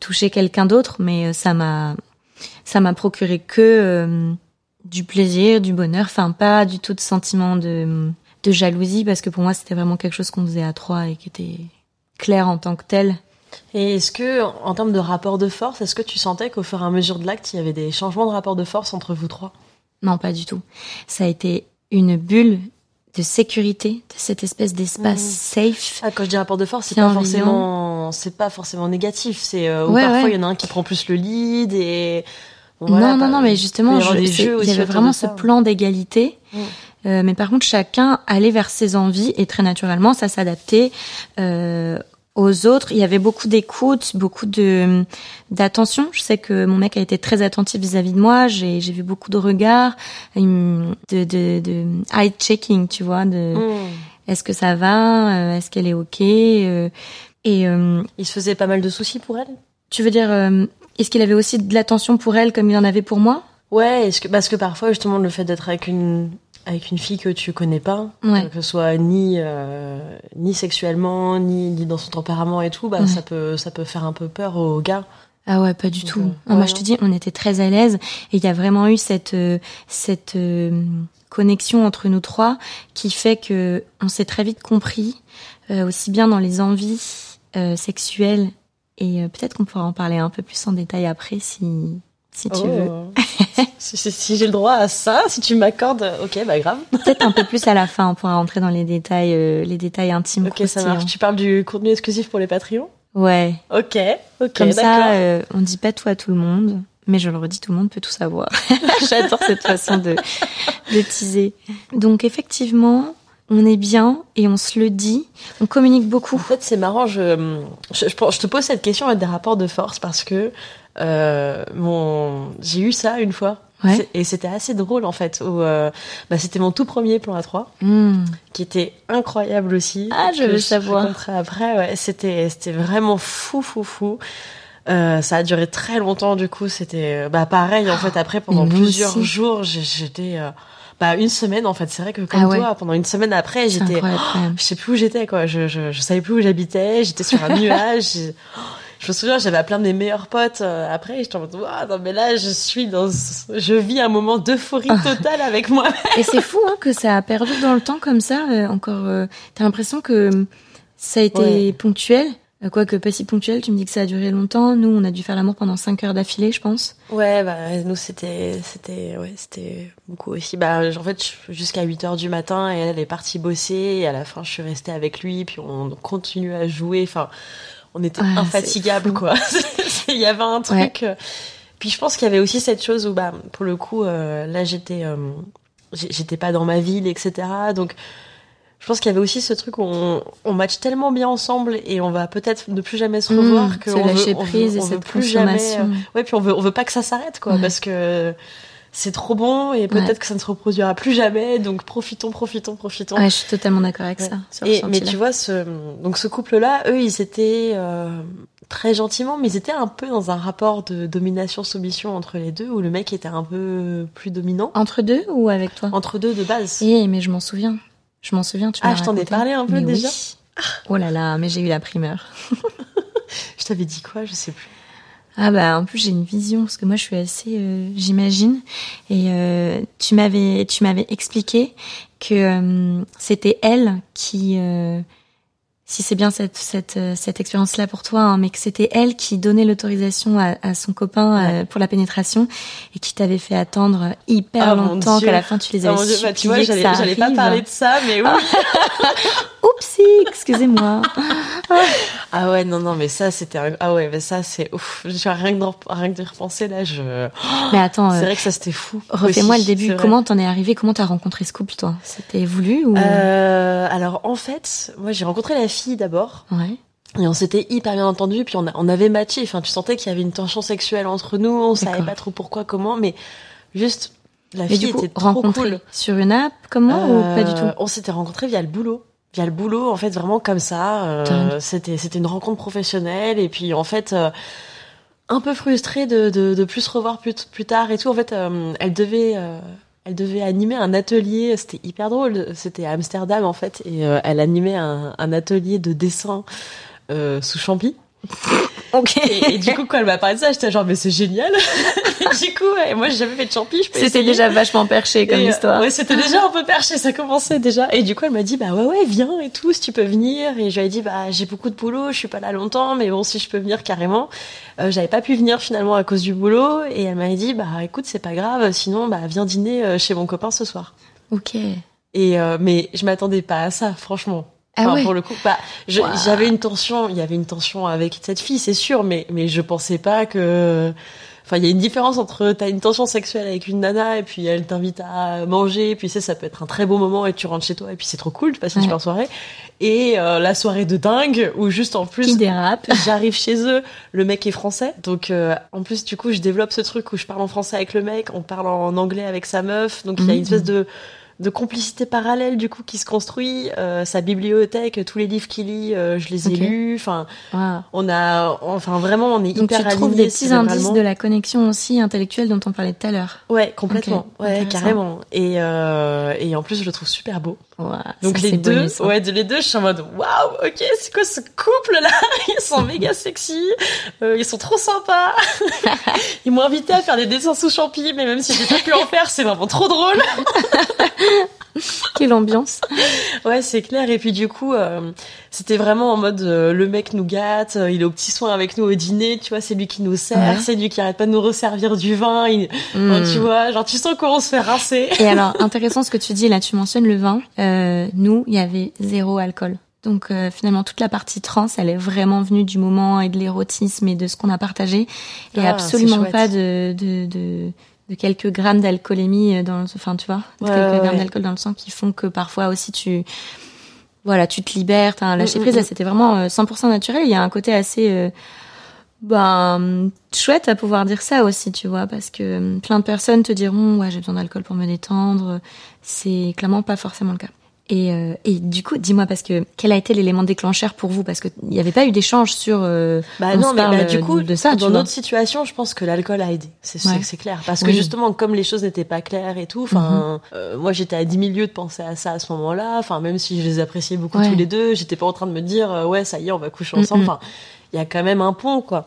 toucher quelqu'un d'autre, mais euh, ça m'a ça m'a procuré que euh, du plaisir, du bonheur, enfin pas du tout de sentiment de de jalousie parce que pour moi c'était vraiment quelque chose qu'on faisait à trois et qui était clair en tant que tel. Et est-ce que, en termes de rapport de force, est-ce que tu sentais qu'au fur et à mesure de l'acte, il y avait des changements de rapport de force entre vous trois? Non, pas du tout. Ça a été une bulle de sécurité, de cette espèce d'espace Mhm. safe. ah, Quand je dis rapport de force, c'est pas forcément, c'est pas forcément négatif. C'est euh, Ouais, parfois ouais. il y en a un qui prend plus le lead et bon, voilà, non, non, bah, non, mais il justement, je- il y avait vraiment ce ça. plan d'égalité. Mm. Euh, mais par contre, chacun allait vers ses envies et très naturellement, ça s'adaptait euh, aux autres. Il y avait beaucoup d'écoute, beaucoup de d'attention. Je sais que mon mec a été très attentif vis-à-vis de moi. J'ai j'ai vu beaucoup de regards, de de, de eye checking, tu vois, de Mmh. est-ce que ça va, euh, est-ce qu'elle est ok. euh, et euh, Il se faisait pas mal de soucis pour elle? tu veux dire, euh, est-ce qu'il avait aussi de l'attention pour elle comme il en avait pour moi? Ouais, est-ce que, parce que parfois, justement, le fait d'être avec une, avec une fille que tu connais pas, Ouais. que ce soit ni, euh, ni sexuellement, ni, ni dans son tempérament et tout, bah, Ouais. ça peut, ça peut faire un peu peur aux gars. Ah ouais, pas du Donc, tout. euh, ouais, moi, je te dis, on était très à l'aise et il y a vraiment eu cette euh, cette euh, connexion entre nous trois qui fait que on s'est très vite compris, euh, aussi bien dans les envies euh, sexuelles et euh, peut-être qu'on pourra en parler un peu plus en détail après si si tu veux. Si si- si j'ai le droit à ça, si tu m'accordes, ok, bah grave. Peut-être un peu plus à la fin, on pourra rentrer dans les détails euh, les détails intimes. Ok, ça marche. Tu parles du contenu exclusif pour les Patreons? Ouais. Ok, ok, Comme ça, euh, on dit pas tout à tout le monde, mais je le redis, tout le monde peut tout savoir. J'adore cette façon de, de teaser. Donc effectivement, on est bien et on se le dit. On communique En beaucoup. fait, c'est marrant. Je, je te pose cette question avec des rapports de force parce que euh, mon, j'ai eu ça une fois. Ouais. Et c'était assez drôle en fait. Où, euh, bah, c'était mon tout premier plan à 3 Hmm. qui était incroyable aussi. Ah, je veux savoir. après. Ouais, c'était c'était vraiment fou, fou, fou. Euh, ça a duré très longtemps du coup. C'était bah pareil en fait. Après pendant mais plusieurs aussi. jours, j'ai- j'étais euh, bah une semaine en fait. C'est vrai que comme Ah ouais. toi, pendant une semaine après, j'étais je sais plus où j'étais quoi. Je, je je savais plus où j'habitais. J'étais sur un nuage. Je me souviens, j'avais plein de mes meilleurs potes euh, après. J'étais en mode, Ouah, non mais là, je suis dans, je vis un moment d'euphorie totale avec moi. Et c'est fou hein, que ça a perdu dans le temps comme ça. euh, encore, euh, t'as l'impression que ça a été Ouais. ponctuel. Euh, Quoique pas si ponctuel, tu me dis que ça a duré longtemps. Nous, on a dû faire l'amour pendant 5 heures d'affilée, je pense. Ouais, bah nous c'était, c'était, ouais, c'était beaucoup aussi. Bah en fait, je- jusqu'à 8 heures du matin, et elle est partie bosser. Et à la fin, je suis restée avec lui, puis on continue à jouer. Enfin, on était Ah, infatigable c'est fou. quoi. Il y avait un truc. euh, Puis je pense qu'il y avait aussi cette chose où, bah, pour le coup, euh, là j'étais, euh, j'étais pas dans ma ville, etc. Donc je pense qu'il y avait aussi ce truc où on, on match tellement bien ensemble et on va peut-être ne plus jamais se revoir Mmh, que veut, lâcher on veut- prise et on veut cette plus jamais. euh, Ouais, puis on veut, on veut pas que ça s'arrête, quoi, Ouais. parce que c'est trop bon et peut-être Ouais. que ça ne se reproduira plus jamais. Donc profitons, profitons, profitons. Ouais, je suis totalement d'accord avec Ouais. ça. Et, mais tu vois, ce, donc ce couple-là, eux, ils étaient euh, très gentiment, mais ils étaient un peu dans un rapport de domination-soumission entre les deux, où le mec était un peu plus dominant. Entre deux ou avec toi? Entre deux de base. Eh, mais je m'en souviens. Je m'en souviens, tu Ah, je t'en ai parlé un peu Mais déjà oui. Oh là là, mais j'ai eu la primeur. Je t'avais dit quoi? Je sais plus. Ah bah en plus j'ai une vision parce que moi je suis assez euh, j'imagine. Et euh, tu m'avais tu m'avais expliqué que euh, c'était elle qui euh, si c'est bien cette cette euh, cette expérience là pour toi hein, mais que c'était elle qui donnait l'autorisation à, à son copain euh, pour la pénétration et qui t'avait fait attendre hyper mon longtemps qu'à la fin tu les avais mon Dieu, bah, tu vois, j'allais pas parler de ça, mais oui. Oupsie, excusez-moi. Ah ouais, non, non, mais ça, c'était, un- ah ouais, mais ça, c'est ouf. Je- Rien que de, rien que de repenser, là, je, mais attends, euh, c'est vrai que ça, c'était fou. refais-moi le début. Comment t'en es arrivé? Comment t'as rencontré ce couple toi? C'était voulu ou? Euh, alors, en fait, moi, j'ai rencontré la fille d'abord. Ouais. Et on s'était hyper bien entendu, puis on, a- on avait matché. Enfin, tu sentais qu'il y avait une tension sexuelle entre nous. On savait pas trop pourquoi, comment, mais juste, la Mais fille du coup, était trop cool. sur une app, comment ou pas du Euh, tout? On s'était rencontrés via le boulot. Via le boulot, en fait, vraiment comme ça. euh, c'était, c'était une rencontre professionnelle. Et puis, en fait, euh, un peu frustrée de, de, de plus se revoir plus, plus tard et tout. En fait, euh, elle devait, euh, elle devait animer un atelier. C'était hyper drôle. C'était à Amsterdam, en fait. Et euh, elle animait un, un atelier de dessin euh, sous champi. Ok. Et, et du coup, quand elle m'a parlé de ça, j'étais genre, mais c'est génial. et du coup, ouais, moi, j'ai jamais fait de champi. C'était déjà vachement perché comme Et, euh, histoire. Ouais, c'était déjà un peu perché, ça commençait déjà. Et du coup, elle m'a dit, bah ouais, ouais, viens et tout, si tu peux venir. Et je lui ai dit, bah j'ai beaucoup de boulot, je suis pas là longtemps, mais bon, si je peux venir carrément. Euh, J'avais pas pu venir finalement à cause du boulot. Et elle m'a dit, bah écoute, c'est pas grave, sinon, bah viens dîner euh, chez mon copain ce soir. Ok. Et euh, mais je m'attendais pas à ça, franchement. Ah Enfin, ouais. Pour le coup, bah, Wow. j'avais une tension, il y avait une tension avec cette fille, c'est sûr, mais mais je pensais pas que. Enfin, il y a une différence entre t'as une tension sexuelle avec une nana et puis elle t'invite à manger, et puis sais, ça peut être un très beau moment et tu rentres chez toi et puis c'est trop cool, tu passes une Ouais. super soirée. Et euh, la soirée de dingue où juste en plus J'arrive chez eux, le mec est français, donc euh, en plus du coup je développe ce truc où je parle en français avec le mec, on parle en anglais avec sa meuf, donc il y a une Mhm. espèce de de complicité parallèle du coup qui se construit. Euh, sa bibliothèque, tous les livres qu'il lit, euh, je les ai lus. Enfin, Waouh. on a, enfin vraiment, on est Donc tu hyper trouves alignés des petits indices de la connexion aussi intellectuelle dont on parlait tout à l'heure. Ouais, complètement. Ouais, carrément. Et euh, et en plus je le trouve super beau. Waouh, Donc ça, les deux, bonus, ouais, de- les deux, je suis en mode waouh, ok, c'est quoi ce couple là Ils sont méga sexy, euh, ils sont trop sympas. ils m'ont invité à faire des dessins sous champi, mais même si j'ai pas pu en faire, c'est vraiment trop drôle. Quelle ambiance. Ouais, c'est clair. Et puis du coup, euh, c'était vraiment en mode euh, le mec nous gâte, euh, il est au petit soin avec nous au dîner, tu vois, c'est lui qui nous sert, Ouais. c'est lui qui arrête pas de nous resservir du vin. il- Hmm. tu vois, genre tu sens comment on se fait rincer. Et alors, intéressant ce que tu dis, là tu mentionnes le vin. Nous, il y avait zéro alcool. Donc euh, finalement, toute la partie trans, elle est vraiment venue du moment et de l'érotisme et de ce qu'on a partagé. Et Ah, absolument pas de, de, de, de quelques grammes d'alcoolémie dans le, enfin tu vois, de Ouais, quelques ouais, grammes d'alcool dans le sang qui font que parfois aussi tu, voilà, tu te libères, t'as un lâcher Mm, prise. mm, Là, mm. c'était vraiment euh, 100% naturel. Il y a un côté assez euh, ben chouette à pouvoir dire ça aussi, tu vois, parce que euh, plein de personnes te diront ouais j'ai besoin d'alcool pour me détendre. C'est clairement pas forcément le cas. Et, euh, et du coup, dis-moi parce que quel a été l'élément déclencheur pour vous? Parce que il n'y avait pas eu d'échange sur. euh, Bah on non, mais bah, du coup, de ça, dans notre situation, je pense que l'alcool a aidé. C'est c'est- Ouais. c'est clair. Parce que Oui. Mhm. justement, comme les choses n'étaient pas claires et tout, enfin, euh, moi j'étais à 10 000 lieues de penser à ça à ce moment-là. Enfin, même si je les appréciais beaucoup Ouais. tous les deux, j'étais pas en train de me dire, euh, ouais, ça y est, on va coucher ensemble. Mhm. Enfin, il y a quand même un pont, quoi.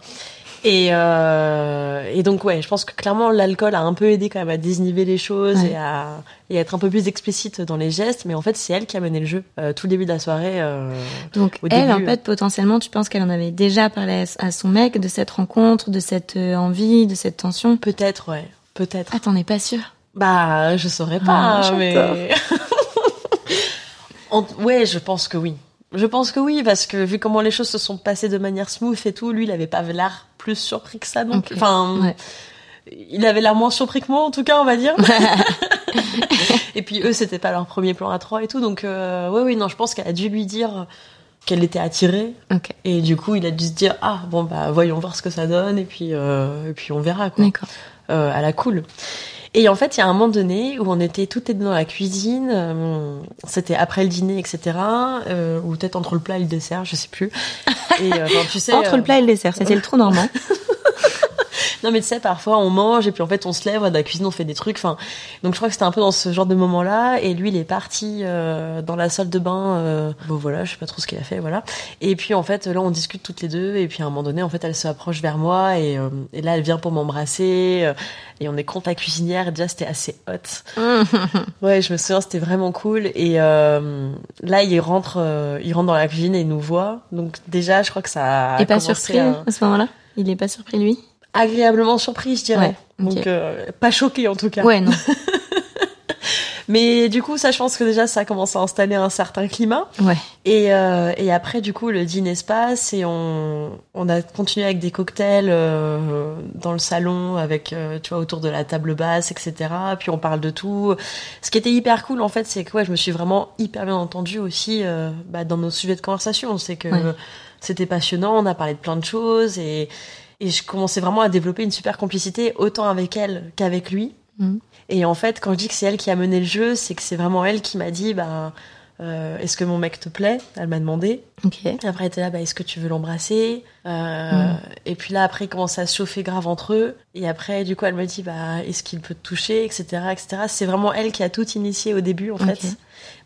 Et, euh, et donc ouais, je pense que clairement l'alcool a un peu aidé quand même à déniveler les choses Ouais. et à et à être un peu plus explicite dans les gestes. Mais en fait, c'est elle qui a mené le jeu euh, tout le début de la soirée. euh, Donc au elle, en fait, potentiellement, tu penses qu'elle en avait déjà parlé à, son mec de cette rencontre, de cette euh, envie, de cette tension? Peut-être, ouais, peut-être. Ah, t'en es pas sûre? Bah, je saurais Ah, pas, mais. En- Ouais, je pense que oui. Je pense que oui, parce que vu comment les choses se sont passées de manière smooth et tout, lui, il avait pas l'air plus surpris que ça, donc. Ok. Enfin, Ouais. il avait l'air moins surpris que moi, en tout cas, on va dire. et puis eux, c'était pas leur premier plan à trois et tout, donc euh, ouais, oui, non, je pense qu'elle a dû lui dire qu'elle était attirée, et du coup, il a dû se dire ah bon bah voyons voir ce que ça donne, et puis euh, et puis on verra quoi d'accord. euh, à la cool. Et en fait, il y a un moment donné où on était toutes les deux dans la cuisine, euh, c'était après le dîner, etc., euh, ou peut-être entre le plat et le dessert, je sais plus. Et euh, enfin, tu sais, Entre le plat et le dessert, c'était le trou normand. Non mais tu sais, parfois on mange et puis en fait on se lève, à la cuisine on fait des trucs. Enfin, donc je crois que c'était un peu dans ce genre de moment-là. Et lui, il est parti euh, dans la salle de bain. Euh, bon voilà, je sais pas trop ce qu'il a fait, voilà. Et puis en fait là, on discute toutes les deux. Et puis à un moment donné, en fait, elle se approche vers moi et, euh, et là, elle vient pour m'embrasser. euh, et on est contre la cuisinière. Et déjà, c'était assez hot. Ouais, je me souviens, c'était vraiment cool. Et euh, là, il rentre, euh, il rentre dans la cuisine et il nous voit. Donc déjà, je crois que ça a Et pas surpris à- à ce moment-là? Il est pas surpris lui? Agréablement surpris, je dirais. Ouais. Donc euh, pas choqué en tout cas. Ouais, non. Mais du coup, ça, je pense que déjà, ça a commencé à installer un certain climat. Ouais. Et, euh, et après, du coup, le dîner se passe et on, on a continué avec des cocktails euh, dans le salon, avec, euh, tu vois, autour de la table basse, etc. Puis on parle de tout. Ce qui était hyper cool, en fait, c'est que ouais, je me suis vraiment hyper bien entendue aussi euh, bah, dans nos sujets de conversation. C'est que Ouais. c'était passionnant, on a parlé de plein de choses et, et je commençais vraiment à développer une super complicité, autant avec elle qu'avec lui. Mhm. Et en fait, quand je dis que c'est elle qui a mené le jeu, c'est que c'est vraiment elle qui m'a dit, bah, euh, est-ce que mon mec te plaît? Elle m'a demandé. Ok. Et après, elle était là, bah, est-ce que tu veux l'embrasser? Euh, Mm. Et puis là, après, ils commencent à se chauffer grave entre eux. Et après, du coup, elle me dit, bah, est-ce qu'il peut te toucher, etc., etc. C'est vraiment elle qui a tout initié au début, en fait.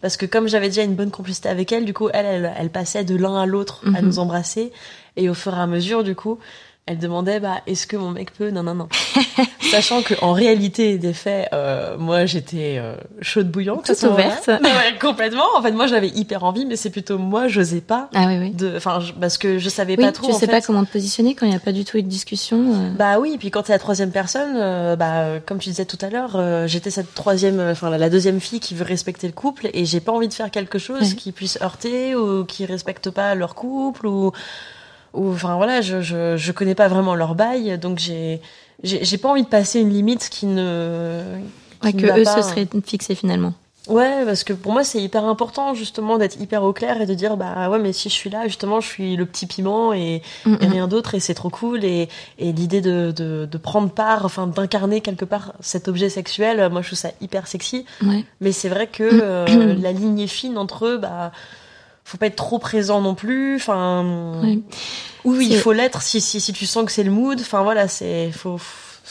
Parce que comme j'avais déjà une bonne complicité avec elle, du coup, elle, elle, elle passait de l'un à l'autre à Mhm. nous embrasser. Et au fur et à mesure, du coup, elle demandait, bah, est-ce que mon mec peut? Non, non, non. Sachant que en réalité des faits, euh, moi, j'étais euh, chaude bouillante. Toute ouverte. Ouais, complètement. En fait, moi, j'avais hyper envie, mais c'est plutôt moi, j'osais pas. Ah oui, oui. De, enfin, parce que je savais Oui, pas trop. tu en sais fait. pas comment te positionner quand il n'y a pas du tout eu de discussion. euh. Bah oui, et puis quand t'es la troisième personne, euh, bah comme tu disais tout à l'heure, euh, j'étais cette troisième, enfin la, deuxième fille qui veut respecter le couple et j'ai pas envie de faire quelque chose qui puisse heurter ou qui respecte pas leur couple ou ou enfin voilà, je je je connais pas vraiment leur bail, donc j'ai j'ai pas envie de passer une limite qui ne qui Ouais, ne que eux pas. se seraient fixés finalement. Ouais, parce que pour moi c'est hyper important justement d'être hyper au clair et de dire bah ouais mais si je suis là justement je suis le petit piment et Mm, et mm. rien d'autre et c'est trop cool et, et l'idée de, de, de prendre part enfin d'incarner quelque part cet objet sexuel moi je trouve ça hyper sexy Ouais. mais c'est vrai que euh, la ligne est fine entre eux bah faut pas être trop présent non plus enfin oui il faut l'être si, si si tu sens que c'est le mood enfin voilà c'est faut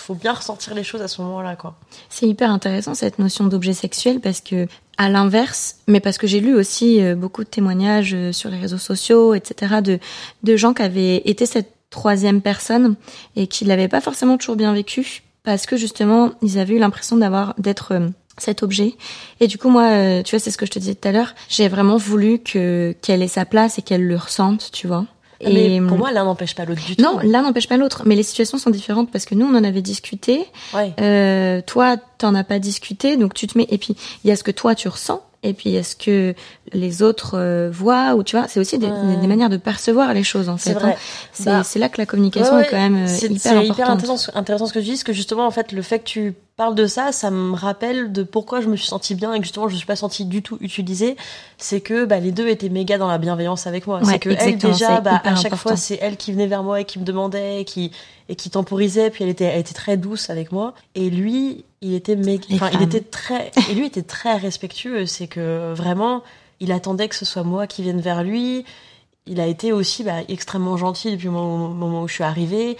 faut bien ressentir les choses à ce moment-là quoi C'est hyper intéressant cette notion d'objet sexuel parce que, à l'inverse, mais parce que j'ai lu aussi euh, beaucoup de témoignages euh, sur les réseaux sociaux, etc., de, de gens qui avaient été cette troisième personne et qui l'avaient pas forcément toujours bien vécu parce que justement, ils avaient eu l'impression d'avoir, d'être euh, cet objet. Et du coup, moi, euh, tu vois, c'est ce que je te disais tout à l'heure, j'ai vraiment voulu que, qu'elle ait sa place et qu'elle le ressente, tu vois. mais pour hum, moi l'un n'empêche pas l'autre du tout non, l'un n'empêche pas l'autre, mais les situations sont différentes parce que nous, on en avait discuté. ouais Euh, toi, t'en as pas discuté, donc tu te mets. Et puis, il y a ce que toi tu ressens, et puis il y a ce que les autres euh, voient, ou tu vois, c'est aussi des, Ouais. des manières de percevoir les choses en fait. c'est hein. C'est Bah, c'est là que la communication Ouais, est quand même euh, c'est hyper c'est importante. hyper intéressant, intéressant ce que tu dis, parce que justement, en fait, le fait que tu parles de ça, ça me rappelle de pourquoi je me suis sentie bien et que justement, je me suis pas sentie du tout utilisée. C'est que bah, les deux étaient méga dans la bienveillance avec moi. Ouais, c'est que elle, déjà, bah, à chaque important. fois, c'est elle qui venait vers moi et qui me demandait, et qui et qui temporisait, puis elle était, elle était très douce avec moi. Et lui, il était méga, enfin, il était très, et lui était très respectueux. C'est que vraiment, il attendait que ce soit moi qui vienne vers lui. Il a été aussi bah, extrêmement gentil depuis le moment, où je suis arrivée.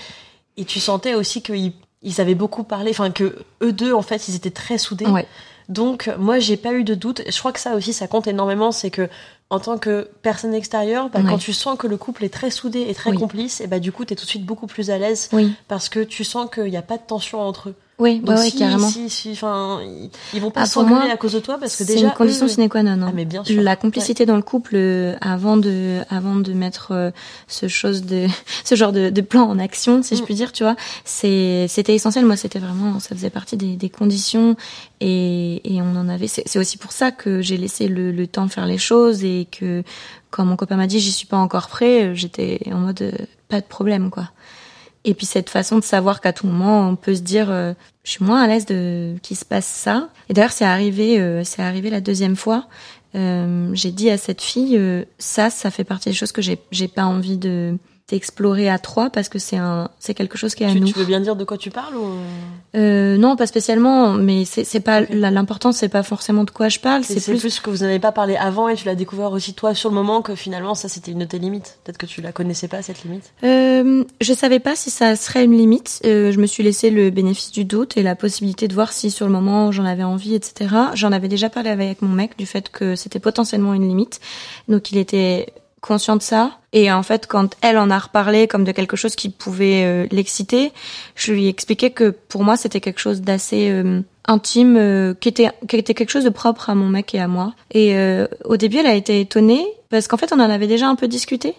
Et tu sentais aussi qu'ils ils avaient beaucoup parlé, enfin que eux deux en fait ils étaient très soudés. Ouais. Donc moi j'ai pas eu de doute. Je crois que ça aussi ça compte énormément, c'est que en tant que personne extérieure, bah, Ouais. quand tu sens que le couple est très soudé et très Oui. complice, et bah du coup t'es tout de suite beaucoup plus à l'aise Oui, parce que tu sens qu'il n'y a pas de tension entre eux. Oui, Donc ouais, si, carrément. si, si, enfin ils, ils vont pas Ah, s'engueuler à cause de toi parce que C'est déjà une condition eux- sine qua non. Ah mais bien sûr. La complicité dans le couple euh, avant de avant de mettre euh, ce chose de ce genre de, de plan en action si je Mm. puis dire tu vois c'est c'était essentiel moi c'était vraiment ça faisait partie des, des conditions et, et on en avait c'est c'est aussi pour ça que j'ai laissé le, le temps de faire les choses et que quand mon copain m'a dit j'y suis pas encore prêt euh, j'étais en mode euh, pas de problème quoi et puis cette façon de savoir qu'à tout moment on peut se dire euh, je suis moins à l'aise de qu'il se passe ça. Et d'ailleurs c'est arrivé euh, c'est arrivé la deuxième fois. Euh, j'ai dit à cette fille euh, ça ça fait partie des choses que j'ai j'ai pas envie de d'explorer à trois parce que c'est un c'est quelque chose qui est à tu, nous. tu veux bien dire de quoi tu parles ou? Euh, non, pas spécialement, mais c'est c'est pas la- l'important, c'est pas forcément de quoi je parle, c'est c'est plus... plus, que vous n'avez pas parlé avant et tu l'as découvert aussi toi sur le moment que finalement ça c'était une de tes limites. Peut-être que tu la connaissais pas cette limite. Euh, je savais pas si ça serait une limite. Euh, je me suis laissé le bénéfice du doute et la possibilité de voir si sur le moment j'en avais envie, etc. J'en avais déjà parlé avec mon mec du fait que c'était potentiellement une limite, donc il était conscient de ça. Et en fait, quand elle en a reparlé comme de quelque chose qui pouvait euh, l'exciter, je lui ai expliqué que pour moi c'était quelque chose d'assez euh, intime, euh, qui était qui était quelque chose de propre à mon mec et à moi. Et euh, au début, elle a été étonnée parce qu'en fait, on en avait déjà un peu discuté.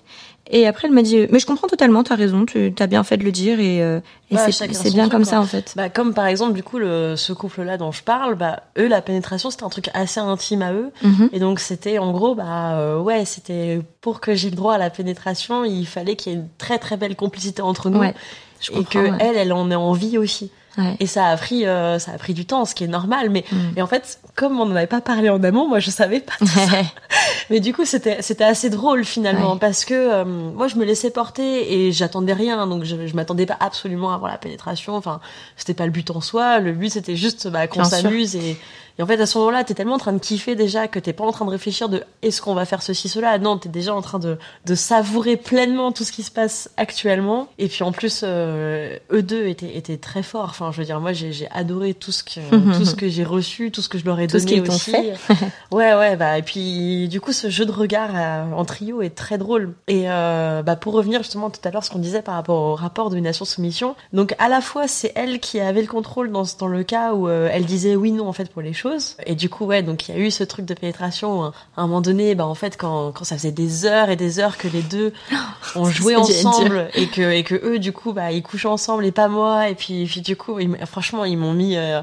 Et après, elle m'a dit, mais je comprends totalement, t'as raison, tu as bien fait de le dire et, euh, et Ouais, c'est bien comme quoi. ça en fait. Bah comme par exemple du coup le, ce couple là dont je parle, bah eux la pénétration c'était un truc assez intime à eux Mhm. et donc c'était en gros bah euh, ouais c'était pour que j'ai le droit à la pénétration il fallait qu'il y ait une très très belle complicité entre nous Ouais, je et que ouais. elle elle en ait envie aussi. Ouais. Et ça a pris, euh, ça a pris du temps, ce qui est normal. Mais Mm. et en fait, comme on n'en avait pas parlé en amont, moi je savais pas. Tout ça. Mais du coup, c'était c'était assez drôle finalement Ouais. parce que euh, moi je me laissais porter et j'attendais rien, donc je, je m'attendais pas absolument à avoir la pénétration. Enfin, c'était pas le but en soi. Le but c'était juste bah, qu'on s'amuse et et en fait à ce moment-là, t'es tellement en train de kiffer déjà que t'es pas en train de réfléchir de est-ce qu'on va faire ceci cela? Non, t'es déjà en train de de savourer pleinement tout ce qui se passe actuellement. Et puis en plus, euh, eux deux étaient étaient très forts. Enfin, je veux dire, moi j'ai j'ai adoré tout ce que tout ce que j'ai reçu, tout ce que je leur ai Tout ce donné qu'ils t'ont aussi. fait. ouais, ouais, bah et puis du coup, ce jeu de regard euh, en trio est très drôle. Et euh, bah pour revenir justement tout à l'heure, ce qu'on disait par rapport au rapport domination-soumission. Donc à la fois, c'est elle qui avait le contrôle dans dans le cas où euh, elle disait oui non en fait pour les choses. Et du coup, ouais, donc il y a eu ce truc de pénétration. où, À un moment donné, bah en fait, quand quand ça faisait des heures et des heures que les deux ont joué ensemble et que et que eux du coup bah ils couchent ensemble et pas moi. Et puis puis du coup ils franchement ils m'ont mis euh,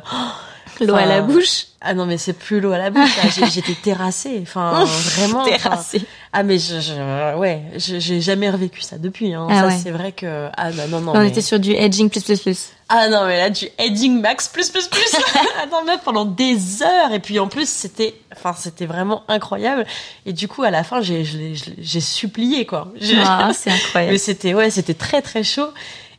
L'eau à la bouche. ah non mais c'est plus l'eau à la bouche j'étais terrassée enfin vraiment enfin, Terrassé. ah mais je, je ouais j'ai jamais revécu ça depuis hein. Ah ça ouais. c'est vrai que ah non non non On mais- était sur du edging plus plus plus. ah non mais là du heading max plus plus plus attends meuf pendant des heures et puis en plus c'était enfin c'était vraiment incroyable et du coup à la fin j'ai j'ai supplié quoi Ah, c'est incroyable. mais c'était ouais, c'était très très chaud.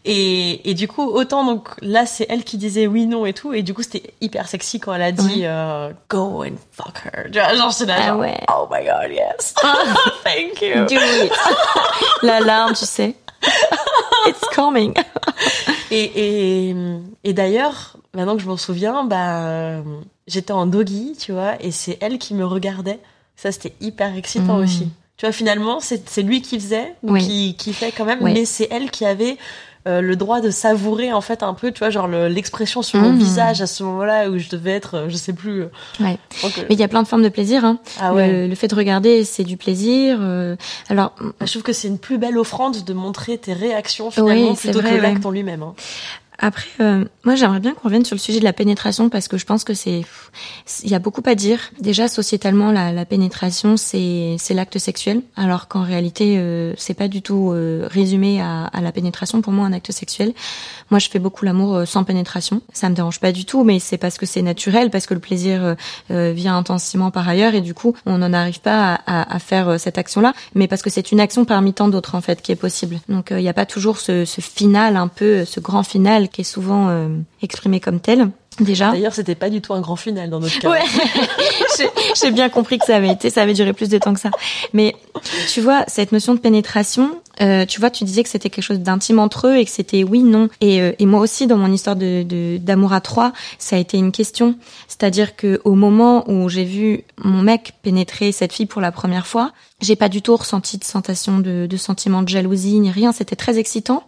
Et, et du coup, autant donc là, c'est elle qui disait oui, non et tout. Et du coup, c'était hyper sexy quand elle a dit Ouais. euh, go and fuck her. Genre, c'est là, Ah genre, ouais. oh my god, yes. Thank you. Do it. la larme, tu sais. It's coming. Et, et, et d'ailleurs, maintenant que je m'en souviens, bah, j'étais en doggy, tu vois, et c'est elle qui me regardait. Ça, c'était hyper excitant Mm. aussi. Tu vois, finalement, c'est lui qui faisait, ou Oui. qui, qui fait quand même, Oui. mais c'est elle qui avait euh, le droit de savourer, en fait, un peu, tu vois, genre le- l'expression sur mon Mm. visage à ce moment-là où je devais être, euh, je sais plus. euh, Ouais. donc, Mais il y a plein de formes de plaisir. Hein. ah ouais. le, le fait de regarder, c'est du plaisir. euh, alors, Je trouve que c'est une plus belle offrande de montrer tes réactions finalement plutôt vrai, que l'acte en lui-même. hein. Après, euh, moi j'aimerais bien qu'on revienne sur le sujet de la pénétration parce que je pense que c'est, il y a beaucoup à dire. Déjà sociétalement, la, la pénétration c'est c'est l'acte sexuel, alors qu'en réalité euh, c'est pas du tout euh, résumé à, à la pénétration. Pour moi, un acte sexuel. Moi, je fais beaucoup l'amour euh, sans pénétration. Ça me dérange pas du tout, mais c'est parce que c'est naturel, parce que le plaisir euh, euh, vient intensément par ailleurs et du coup on n'en arrive pas à, à, à faire cette action-là, mais parce que c'est une action parmi tant d'autres en fait qui est possible. Donc il n'y a pas toujours ce, ce final un peu, ce grand final qui est souvent euh, exprimé comme tel. Déjà. D'ailleurs, c'était pas du tout un grand final dans notre cas. Ouais, J'ai- bien compris que ça avait été, ça avait duré plus de temps que ça. Mais tu vois, cette notion de pénétration, euh, tu vois, tu disais que c'était quelque chose d'intime entre eux et que c'était oui, non. Et, euh, et moi aussi, dans mon histoire de de- d'amour à trois, ça a été une question. C'est-à-dire que au moment où j'ai vu mon mec pénétrer cette fille pour la première fois, j'ai pas du tout ressenti de sensation de, de sentiment de jalousie ni rien. C'était très excitant.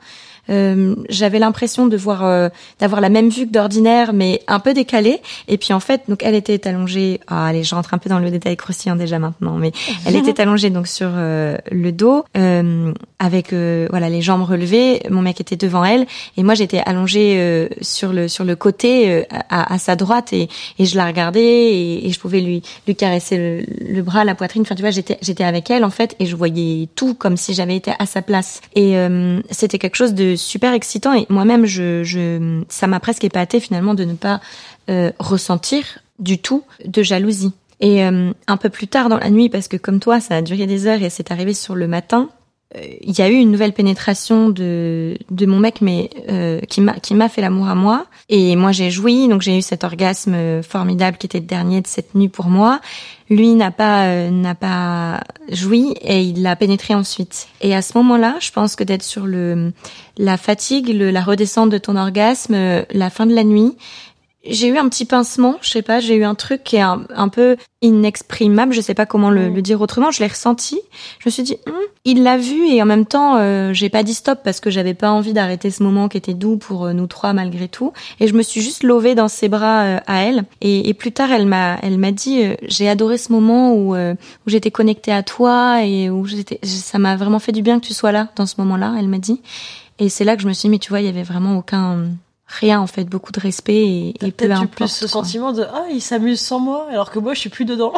Euh, j'avais l'impression de voir euh, d'avoir la même vue que d'ordinaire mais un peu décalée. Et puis en fait donc elle était allongée. Ah, allez je rentre un peu dans le détail croustillant déjà maintenant mais elle était allongée donc sur euh, le dos euh, avec euh, voilà les jambes relevées. Mon mec était devant elle. Et moi j'étais allongée euh, sur le sur le côté euh, à, à sa droite. Et, et je la regardais et, et je pouvais lui lui caresser le, le bras la poitrine. Enfin tu vois j'étais j'étais avec elle en fait et je voyais tout comme si j'avais été à sa place. Et euh, c'était quelque chose de super excitant et moi-même je, ça m'a presque épaté finalement de ne pas euh, ressentir du tout de jalousie. Et euh, un peu plus tard dans la nuit parce que comme toi ça a duré des heures et c'est arrivé sur le matin il y a eu une nouvelle pénétration de de mon mec, mais euh, qui m'a qui m'a fait l'amour à moi. Et moi j'ai joui, donc j'ai eu cet orgasme formidable qui était le dernier de cette nuit pour moi. Lui n'a pas euh, n'a pas joui et il l'a pénétré ensuite. Et à ce moment-là, je pense que d'être sur le la fatigue, le, la redescente de ton orgasme, la fin de la nuit, j'ai eu un petit pincement, je sais pas, j'ai eu un truc qui est un, un peu inexprimable, je sais pas comment le, mm. le dire autrement, je l'ai ressenti. Je me suis dit, hum, il l'a vu et en même temps, euh, j'ai pas dit stop parce que j'avais pas envie d'arrêter ce moment qui était doux pour euh, nous trois malgré tout. Et je me suis juste lovée dans ses bras euh, à elle. Et, et, plus tard, elle m'a, elle m'a dit, j'ai adoré ce moment où, où j'étais connectée à toi et où j'étais, ça m'a vraiment fait du bien que tu sois là dans ce moment-là. Elle m'a dit. Et c'est là que je me suis dit, mais tu vois, il y avait vraiment aucun rien en fait, beaucoup de respect et, et peu importe. plus ce sentiment de ah il s'amuse sans moi alors que moi je suis plus dedans.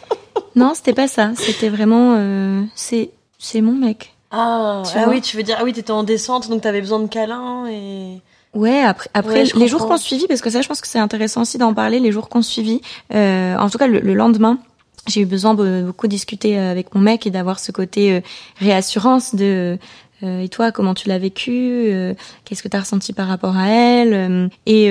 non, c'était pas ça. C'était vraiment euh, c'est c'est mon mec. Ah, ah oui, tu veux dire ah oui t'étais en descente donc t'avais besoin de câlins et. Ouais, après, après les jours qu'on suivi, parce que ça, je pense que c'est intéressant aussi d'en parler, les jours qu'on suivi. Euh, en tout cas, le, lendemain, j'ai eu besoin de beaucoup discuter avec mon mec et d'avoir ce côté euh, réassurance de euh, et toi, comment tu l'as vécu euh, Qu'est-ce que tu as ressenti par rapport à elle euh, et,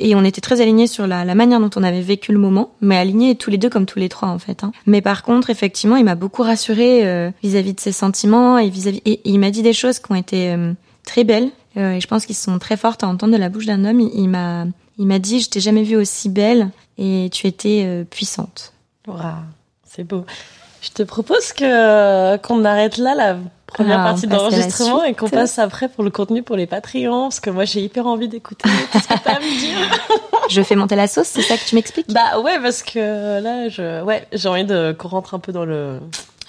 et on était très alignés sur la, la, manière dont on avait vécu le moment, mais alignés tous les deux comme tous les trois en fait. Hein. Mais par contre, effectivement, il m'a beaucoup rassuré vis-à-vis de ses sentiments et vis-à-vis. Et, il m'a dit des choses qui ont été très belles et je pense qu'ils sont très fortes à entendre de la bouche d'un homme. Il, m'a il m'a dit, je t'ai jamais vue aussi belle et tu étais puissante. Waouh, c'est beau. Je te propose que qu'on arrête là la première ah, partie d'enregistrement et qu'on passe après pour le contenu pour les Patreons parce que moi j'ai hyper envie d'écouter ce que t'as à me dire. je fais monter la sauce, c'est ça que tu m'expliques? Bah ouais parce que là je ouais, j'ai envie de qu'on rentre un peu dans le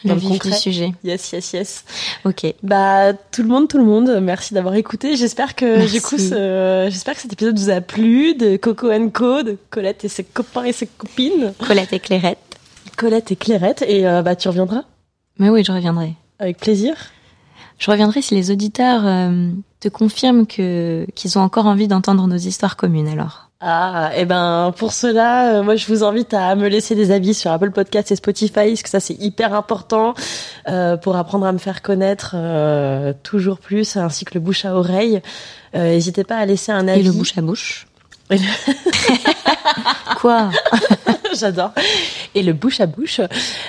dans le, vif du sujet. Yes, yes, yes. Ok. Bah tout le monde, tout le monde, merci d'avoir écouté. J'espère que du coup, j'espère que cet épisode vous a plu de Coco Co, de Colette et ses copains et ses copines. Colette et Clairette. Colette et Clairette et euh, bah tu reviendras? Mais oui, je reviendrai. Avec plaisir. Je reviendrai si les auditeurs euh, te confirment que qu'ils ont encore envie d'entendre nos histoires communes alors. Ah, et eh ben pour cela, euh, moi je vous invite à me laisser des avis sur Apple Podcasts et Spotify, parce que ça c'est hyper important euh, pour apprendre à me faire connaître toujours plus, ainsi que le bouche à oreille. N'hésitez pas à laisser un avis. Et le bouche à bouche. Quoi J'adore. Et le bouche à bouche,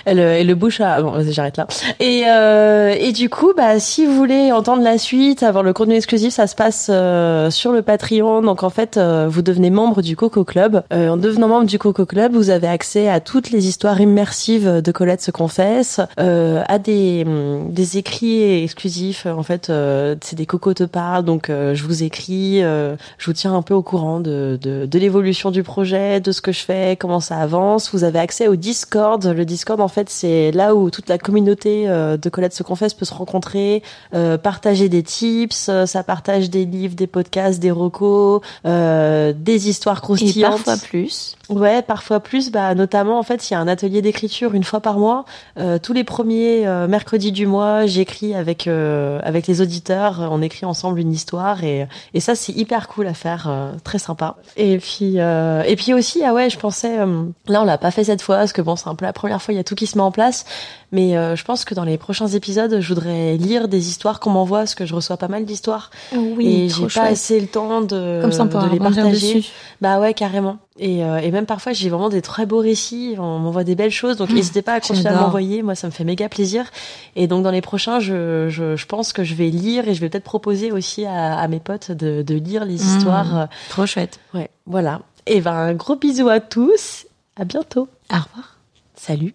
et le, et le bouche à bon, j'arrête là. Et euh, et du coup, bah si vous voulez entendre la suite, avoir le contenu exclusif, ça se passe euh, sur le Patreon. Donc en fait, euh, vous devenez membre du Coco Club. Euh, en devenant membre du Coco Club, vous avez accès à toutes les histoires immersives de Colette se confesse, à des des écrits exclusifs. En fait, c'est des Coco te parlent, donc je vous écris, je vous tiens un peu au courant de de, de l'évolution du projet, de ce que je fais, comment ça avance. Vous avez accès au Discord. Le Discord, en fait, c'est là où toute la communauté euh, de Colette se confesse peut se rencontrer, euh, partager des tips. Euh, ça partage des livres, des podcasts, des recos, des histoires croustillantes. Et parfois plus. Ouais, parfois plus. Bah, notamment, en fait, il y a un atelier d'écriture une fois par mois. tous les premiers mercredis du mois, j'écris avec avec les auditeurs. On écrit ensemble une histoire et et ça, c'est hyper cool à faire, très sympa. Et puis et puis aussi, ah ouais, je pensais là, on l'a pas fait cette fois parce que bon, c'est un peu la première fois. Il y a tout qui se met en place, mais euh, je pense que dans les prochains épisodes, je voudrais lire des histoires qu'on m'envoie parce que je reçois pas mal d'histoires. Oui, et j'ai pas assez le temps de, Comme ça, on de les partager. Dessus. Bah ouais, carrément. Et, euh, et même parfois, j'ai vraiment des très beaux récits. On m'envoie des belles choses, donc mmh, n'hésitez pas à continuer à m'envoyer. Moi, ça me fait méga plaisir. Et donc dans les prochains, je, je, je pense que je vais lire et je vais peut-être proposer aussi à, à, mes potes de, de lire les mmh, histoires. Trop chouette. Ouais, voilà. Et ben un gros bisou à tous à bientôt. Au revoir. Salut.